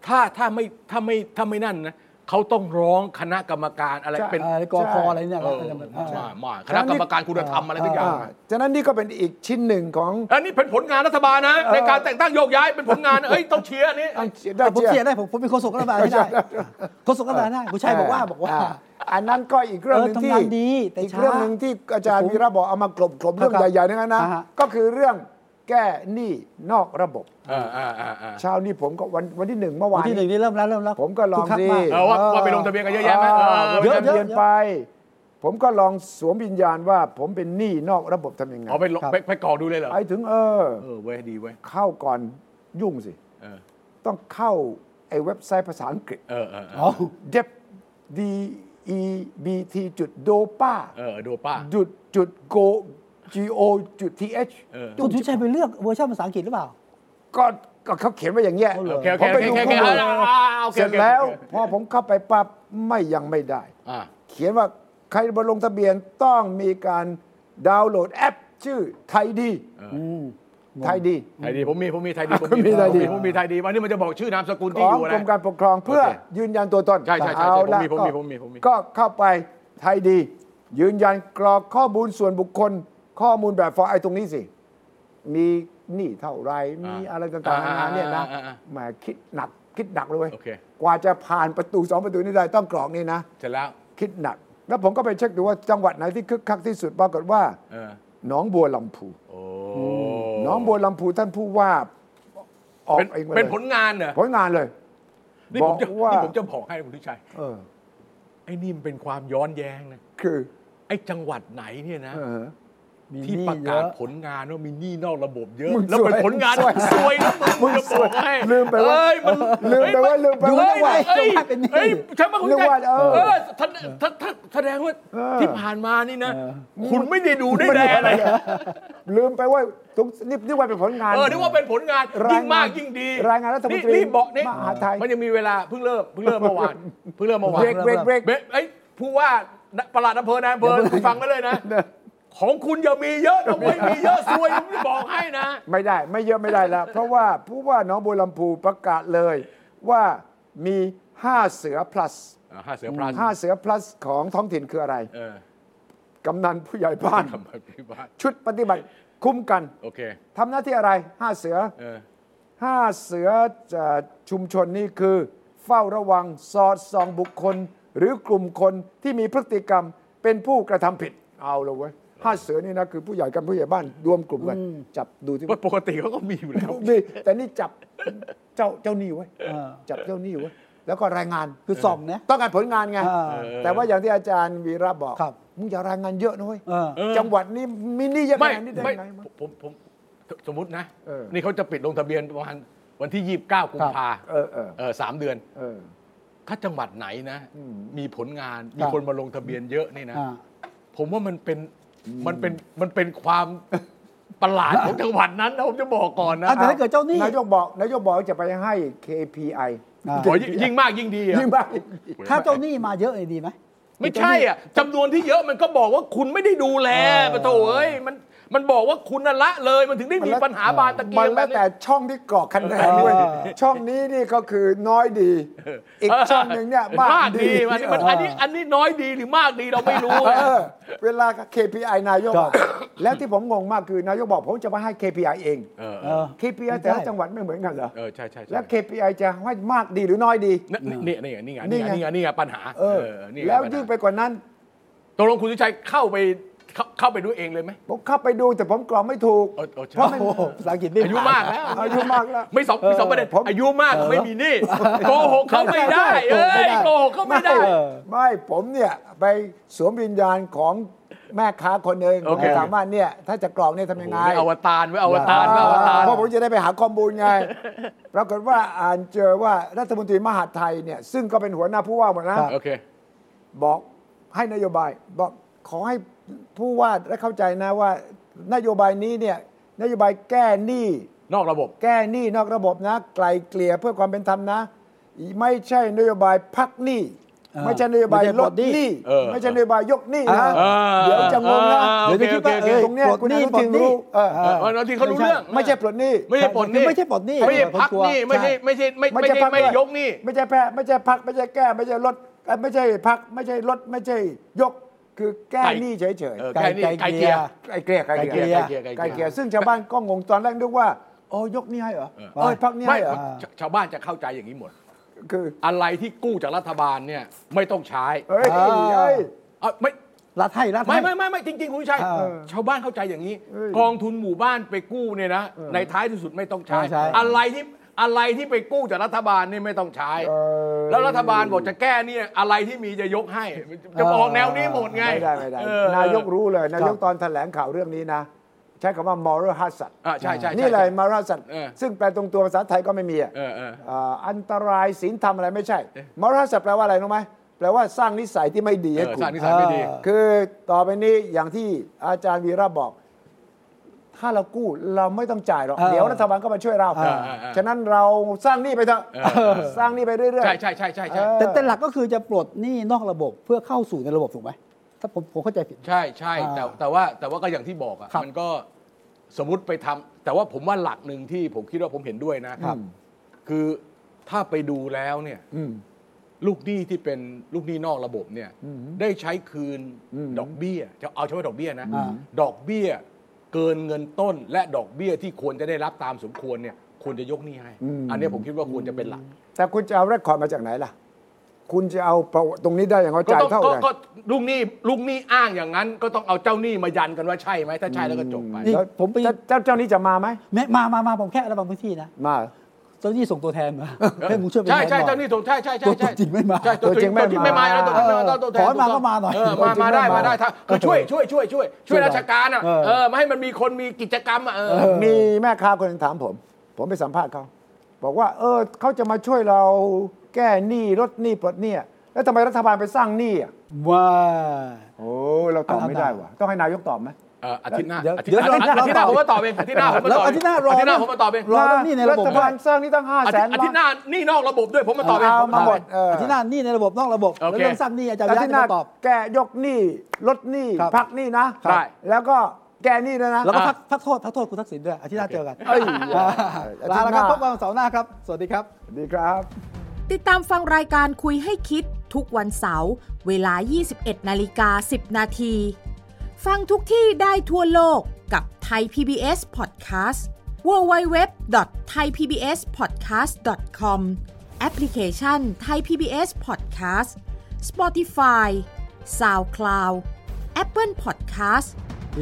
ถ้าถ้าไม่ถ้าไม่ถ้าไม่นั่นนะ เขาต้องร้องคณะกรรมการอะไรใช่เป็นเอ่อกอคอะไรเนี่ยเอนะออ่ามามาคณะกรรมการคุณธรรมอะไรทุกอย่างอ่าฉะนั้นนี่ก็เป็นอีกชิ้นหนึ่งของอันนี้เป็นผลงานรัฐบาลนะ ในการแต่งตั้งโยกย้ายเป็นผลงานนะเอ้ยต้องเชียร์อันนี้แต่ผมเชียร์ได้ผมผมเป็นโฆษกรัฐบาลให้ได้โฆษกรัฐบาลได้คุณชัยบอกว่าบอกว่า อันนั้นก็อีกเรื่องหนึ่งเออที่ทำงานดีแต่อีกช้าเรื่องหนึ่งที่อาจารย์วีระบอกเอามากลบกลบเรื่องครับใหญ่ๆนั้นนะอ่าฮะก็คือเรื่อง แก้หนี้นอกระบบ อ่าอ่าอ่าอ่าเช้านี้ผมก็วันวันที่หนึ่งเมื่อวัวานนที่หนึ่งนี่เริ่มแล้วเริ่มแล้วผมก็ลองคึคัดีมากเออว่าว่าไปลงทะเบียนกันเยอะแยะไหมเออเยอะเยอะเบียนไป ผมก็ลองสวมวิญญาณว่า ผมเป็นหนี้นอกระบบทำยังไงเอาไปลงครับไปไปกรอกดูเลยเหรอไปถึงเออเออเว้ยดีเว้ยเข้าก่อนยุ่งสิ เออต้องเข้าไอ้เว็บไซต์ภาษาอังกฤษ เออเออเออ๋ออ dep d e b t จุด dopa เออดูป้าจุดจุด go g o จุด t h เออคุณชัยไปเลือกเวอร์ชันภาษาอังกฤษหรือเปล่า ก็ก็เขาเขียนไว้อย่างเงี้ยเอาเหรโอเคโอผเคมโอไปเคดูโอเคข้อมูลอ่าโอเคเสร็จโอเคแล้ว พอผมเข้าไปปั๊บไม่ยังไม่ได้ อ่า เขียนว่าใครมาลงทะเบียนต้องมีการดาวน์โหลดแอป ชื่อไทยดีอืมไทยดี ไทยดีผมมีผมมีไทยดีผมมีไทยดี ผมมีไทยดีวันนี้มันจะบอกชื่อนามสกุลขที่อองยู่กรนะ มการปกครองเพื่อโอเคยืนยันตัวตนใช่ใช่ใช่เอาผมละมีผมมี ก็ผมมีผมมีก็เข้าไปไทยดี ยืนยันกรอกข้อมูลส่วนบุคคล ข้อมูลแบบฟอร์ไอตรงนี้สิ มีหนี้เท่าไรมีอะไรต่างๆนานาเนี่ยนะอ่าอ่าอ่าแหมคิดหนักคิดหนักเลยเว้ยโอเคกว่าจะผ่านประตูสองประตูนี้ได้ต้องกรอกนี่นะเสร็จแล้วคิดหนัก แล้วผมก็ไปเช็คดูว่าจังหวัดไหนที่คึกคักที่สุดปรากฏว่าเออหนองบัวลำพูโอ้หนองบัวลำพูท่านผู้ว่าออกเป็นเองมาเป็นเลยผลงานเหรอผลงานเลยนี่ผมจะบอกว่านี่ผมจะบอกให้คุณทิชัยเออไอ้นี่มันเป็นความย้อนแย้งนะคือ ไอ้จังหวัดไหนเนี่ยนะเออมี ที่หนี้ประเยกาศอะผลงานว่ามีหนี้นอกระบบเยอะมึงแล้วเป็นสวยผลงานสวยสวยนะมึงมึงจะสบวอยกให้ลืมไปว่าเอ้ยมันลืมไปว่าลืมไปว่าเฮ้ยจังหวัดเฮ้ยเป็นหนี้เฮ้ยใช่ไหมคุณนึกว่าชัยเออเออท่านท่านท่านแสดงว่าเออที่ผ่านมานี่นะเออคุณไม่ได้ดูได้ไม่แลได้อะไรอะไร ลืมไปว่าตรงนี่นี่ว่าเป็นผลงาน เออนึกว่าเป็นผลงานรายงานยิ่งมากยิ่งดี รายงานรัฐมนตรีนี่บอกนี่มหาไทยมันยังมีเวลาเพิ่งเริ่มเพิ่งเริ่มเมื่อวานเพิ่งเริ่มเมื่อวานเบรกเบรกเบรกเบรกเอ้ยผู้ว่าประหลัดอำเภอนายอำเภอฟังไว้เลยนะ ของคุณอย่ามีเยอะนะเว้ยมีเยอะซวยผมจะบอกให้นะ ไม่ได้ไม่เยอะไม่ได้แล้ว เพราะว่าผู้ว่าหน้องบัวลำพูประกาศเลยว่ามี 5 เสือ plus อ่าห้าเสือพลัส5เสือ plus ของท้องถิ่นคืออะไร เออกำนันผู้ใหญ่บ้าน ทำแบบนี้บ้านชุดปฏิบัติคุ้มกันโอเค ทำหน้าที่อะไร 5 เสือ เออ5เสือจะชุมชนนี่คือ เฝ้าระวังสอดส่องบุคคล หรือกลุ่มคนที่มีพฤติกรรมเป็นผู้กระทำผิดเอาเลยเว้ย ห้าเสือนี่นะคือผู้ใหญ่กันผู้ใหญ่บ้านรวมกลุ่มกันจับดูที่ว่าปกติเขาก็มีอยู่แล้วนี่แต่นี่จับเจ้าเจ้าหนี้ไว้ยเออจับเจ้าหนี้ไว้ยแล้วก็รายงานคือส่องนะต้องการผลงานไงอ่าแต่ว่าอย่างที่อาจารย์วีระบอกครับมึงอย่ารายงานเยอะนะเว้ยเออเออจังหวัดนี้มีหนี้เยอะขไม่นาดนี้ได้ไม่ไงวะผมผมสมมตินะเออนี่เขาจะปิดลงทะเบียนประมาณวันที่29กุมภาเออเออเออสามเดือนเออถ้าจังหวัดไหนนะอืมมีผลงานคมีรับคนมาลงทะเบียนเยอะนี่นะอ่าผมว่ามันเป็น มันเป็นมันเป็นความประหลาดของจังหวัดนั้นนะผมจะบอกก่อนนะอะแต่ถ้าเกิดเจ้าหนี้นายกบอกนายกบอกว่าจะไปให้ KPI อ่าโอ้ยยิ่งยิ่งมากยิ่งดีอะยิ่งมากถ้าเจ้าหนี้มาเยอะเลยดีไหมไม่ใช่อะจำนวนที่เยอะมันก็บอกว่าคุณไม่ได้ดูแลเออปะโถเอ้ยมัน มันบอกว่าคุณน่ะละเลยมันถึงได้มีปัญหาบานตะเกีมัยนงแบแล้วบนี้แต่ช่องที่กรอกคะแนนด้วยเออช่องนี้นี่ก็คือน้อยดี อีกช่องหนึ่งเนี่ยมากมากดีดีมันมันอันนี้อันนี้น้อยดีหรือมากดีเราไม่รู้เออเวลา KPI นายกครับอะแล้วที่ผมงงมากคือนายกบอกผมจะมาให้ KPI เองเออเอเอออ KPI แต่ละจังหวัดไม่เหมือนกันเหรอเออใช่ใช่ใช่แล้ว KPI จะให้มากดีหรือน้อยดีนี่นี่นี่ไงนี่ไงนี่นี่ไงไงนี่ไงนี่ไงปัญหาเออนี่ไงแล้วปัญหายิ่งไปกว่านั้นตกลงคุณสุชัยเข้าไป เข้าเข้าไปดูเองเลยไหม ผมเข้าไปดูแต่ผมกรอกไม่ถูก เออเออใช่ เพราะไม่โอ้โหภาษาอังกฤษไม่อายุมากแล้วอายุมากแล้ว ไม่สองไม่สองประเด็นผม อายุมากไม่มีหนี้โกหกเขาไม่ได้ใช่ใช่เอ้ยโกหกเขาไม่ได้เออไม่ผมเนี่ยไปสวมวิญญาณของแม่ค้าคนหนึ่งโอเคถามว่าเนี่ยถ้าจะกรอกเนี่ยทำยังไงโอ้โหนี่อวตารไว้อวตารไว้อวตาร เพราะผมจะได้ไปหาข้อมูลไง ปรากฏว่าอ่านเจอว่ารัฐมนตรีมหาดไทยเนี่ยซึ่งก็เป็นหัวหน้าผู้ว่าหมดนะ โอเค บอกให้นโยบาย บอกขอให้ ผู้ว่าได้เข้าใจนะว่า นโยบายนี้เนี่ยนโยบายแก้หนี้นอกระบบ แก้หนี้นอกระบบนะ ไกลเกลี่ยเพื่อความเป็นธรรมนะ ไม่ใช่นโยบายพักหนี้อ่าไม่ใช่นโยบายไม่ใช่ลปลดดหนี้หนี้เออไม่ใช่นโยบายยกหนี้นะเอเดี๋ยวจะงงนะเออเดี๋ยวจะคิดว่าโอเคเออตรงเนี้ยปลดคุณหนี้อนุปลทิดนหนี้รู้เออเออวันที่เขารู้เรื่องไม่ใช่ปลดหนี้ไม่ใช่ปลดหนี้คือไม่ใช่ปลดหนี้ไม่ใช่พักหนี้ไม่ใช่ไม่ใช่ไม่ไม่ใช่พักไม่ด้วยยกหนี้ไม่ใช่แพ้ไม่ใช่พักไม่ใช่แก้ไม่ใช่ลดเอ่อไม่ใช่พักไม่ใช่ลดไม่ใช่ยก คือแก้ไก่หนี้เฉยเออๆไก่นี่ไก่เกลียไก่เกลี่ยไก่เกลี่ยไก่เกลี่ยไก่เกลี่ยซึ่งชาวบ้านก็งงตอนแรกนึกว่าโอ้ยกหนี้ให้เหรอเออเอ้ยพักหนี้ไม่ให้เหรอชชาวบ้านจะเข้าใจอย่างนี้หมด คืออะไรที่กู้จากรัฐบาลเนี่ยไม่ต้องใช้เอ้ยอ่าเอ้ย เอาไม่รัฐให้รัฐไม่ให้ ไม่ไม่ไม่จริงๆคุณชัยเออชาวบ้านเข้าใจอย่างนี้ เอ้ยกองทุนหมู่บ้านไปกู้เนี่ยนะในท้ายที่สุดไม่ต้องใช้ ไม่ใช้ อะไรที่ อะไรที่ไปกู้จากรัฐบาลนี่ไม่ต้องใช้เออแล้วรัฐบาลบอกจะแก้เนี่ยอะไรที่มีจะยกให้ จะออกแนวนี้หมดไง ไม่ได้ไม่ได้ เออ นายกรู้เลย นายกตอนแถลงข่าวเรื่องนี้นะ ใช้คำว่า moral hazard อ่าใช่ใช่ใช่นี่เลย moral hazard เออซึ่งแปลตรงตัวภาษาไทยก็ไม่มีอะเออเอออ่าอันตรายศีลธรรมอะไรไม่ใช่ moral hazard แปลว่าอะไรรู้ไหมแปลว่าสร้างนิสัยที่ไม่ดีเอให้อคุสร้างณนิสัยไม่ดีเออคือต่อไปนี้อย่างที่อาจารย์วีระบอก ถ้าเรากู้เราไม่ต้องจ่ายหรอกเออเดี๋ยวรัฐบาลก็มาช่วยเราเออฉะนั้นเราสร้างหนี้ไปเถอะเออสร้างหนี้ไปเรื่อยๆ ใช่ใช่ใช่ใช่ใช่เออแต่แต่หลักก็คือจะปลดหนี้นอกระบบเพื่อเข้าสู่ในระบบถูกไหมถ้าผมผมเข้าใจผิด ใช่ใช่แต่อ่าแต่ว่าแต่ว่าก็อย่างที่บอกอะครับมันก็สมมติไปทำแต่ว่าผมว่าหลักหนึ่งที่ผมคิดว่าผมเห็นด้วยนะครับ คือถ้าไปดูแล้วเนี่ยอืมลูกหนี้ที่เป็นลูกหนี้นอกระบบเนี่ยอืมได้ใช้คืนอืมดอกเบี้ยจะเอาเฉพาะดอกเบี้ยนะอ่าดอกเบี้ย เกินเงินต้นและดอกเบี้ยที่ควรจะได้รับตามสมควรเนี่ยควรจะยกหนี้ให้อันเนี้ยผมคิดว่าควรจะเป็นหลักแต่คุณจะเอาเรคคอร์ดมาจากไหนล่ะ คุณจะเอาประวัติตรงนี้ได้อย่างไรก็จ่ายต้องเท่าก็ไหร่ก็ลูกหนี้ลูกหนี้อ้างอย่างนั้น ก็ต้องเอาเจ้าหนี้มายันกันว่าใช่ไหมถ้าใช่แล้วก็จบไป นี่แล้วผมไป เจ้าเจ้าเจ้านี้จะมาไหมแม่มามามาผมแค่ระบางพื้นที่นะ มาเจ้าหนี้ส่งตัวแทนมาให้มึงช่วยเป็นใช่แทนใช่หน่อยเจ้าหนี้ถูกใช่ใช่ใช่ตัวใช่จริงไม่มาใช่ตัวจริงตัวจริงไม่ไม่มามาแล้วตัวจริงไม่มาแล้วตัวแทนขอให้มาก็มาหน่อยเออมามาได้มาได้ถ้าคือช่วยช่วยช่วยช่วยช่วยราชการอะเออเออไม่ให้มันมีคนมีกิจกรรมอะเออมีแม่ค้าคนหนึงถามผม ผมไปสัมภาษณ์เขาบอกว่า เออเขาจะมาช่วยเราแก้หนี้ลดหนี้ปลดหนี้อะแล้วทำไมรัฐบาลไปสร้างหนี้อะว่าโอ้เราตอบไม่ได้ว่ะต้องให้นายกตอบไหมเอออาทิตย์หน้าเดี๋ยวอาทิตย์หน้าเดี๋ยวอาทิตย์หน้าเราผมมาตอบเองอาทิตย์หน้าผมมาแล้วตอบอาทิตย์หน้ารออาทิตย์หน้านะผมมาตอบเองรอแล้วนี่ในระบบรัฐบาลสร้างหนี้ตั้งห้าอาแสทิตนย์อาทิตย์หน้านี่นอกระบบด้วยผมมาตอบเองเอาผมมาหมดตอบเอออาทิตย์หน้านี่ในระบบนอกระบบโอแล้วเคเรื่องสร้างหนี้อาจารย์อาวิทิระตย์หน้าจะตอบแก้ยกหนี้ลดหนี้ครับพักหนี้นะได้แล้วก็แก้หนี้ด้วยนะแล้วก็อะพักพักโทษพักโทษคุณทักษิณด้วยอาทิตย์หน้าเจอกันเอ้ยอ่าอาลาทิตแล้วย์หครัน้าบพบกันวันเสาร์หน้าครับ สวัสดีครับสวัสดีครับ ติดตามฟังรายการคุยให้คิดทุกวันเสาร์เวลา 21 นาฬิกา 10 นาที ฟังทุกที่ได้ทั่วโลกกับไทย PBS Podcast www.thaipbspodcast.com แอปพลิเคชันไทย PBS Podcast Spotify SoundCloud Apple Podcast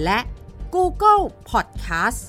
และ Google Podcast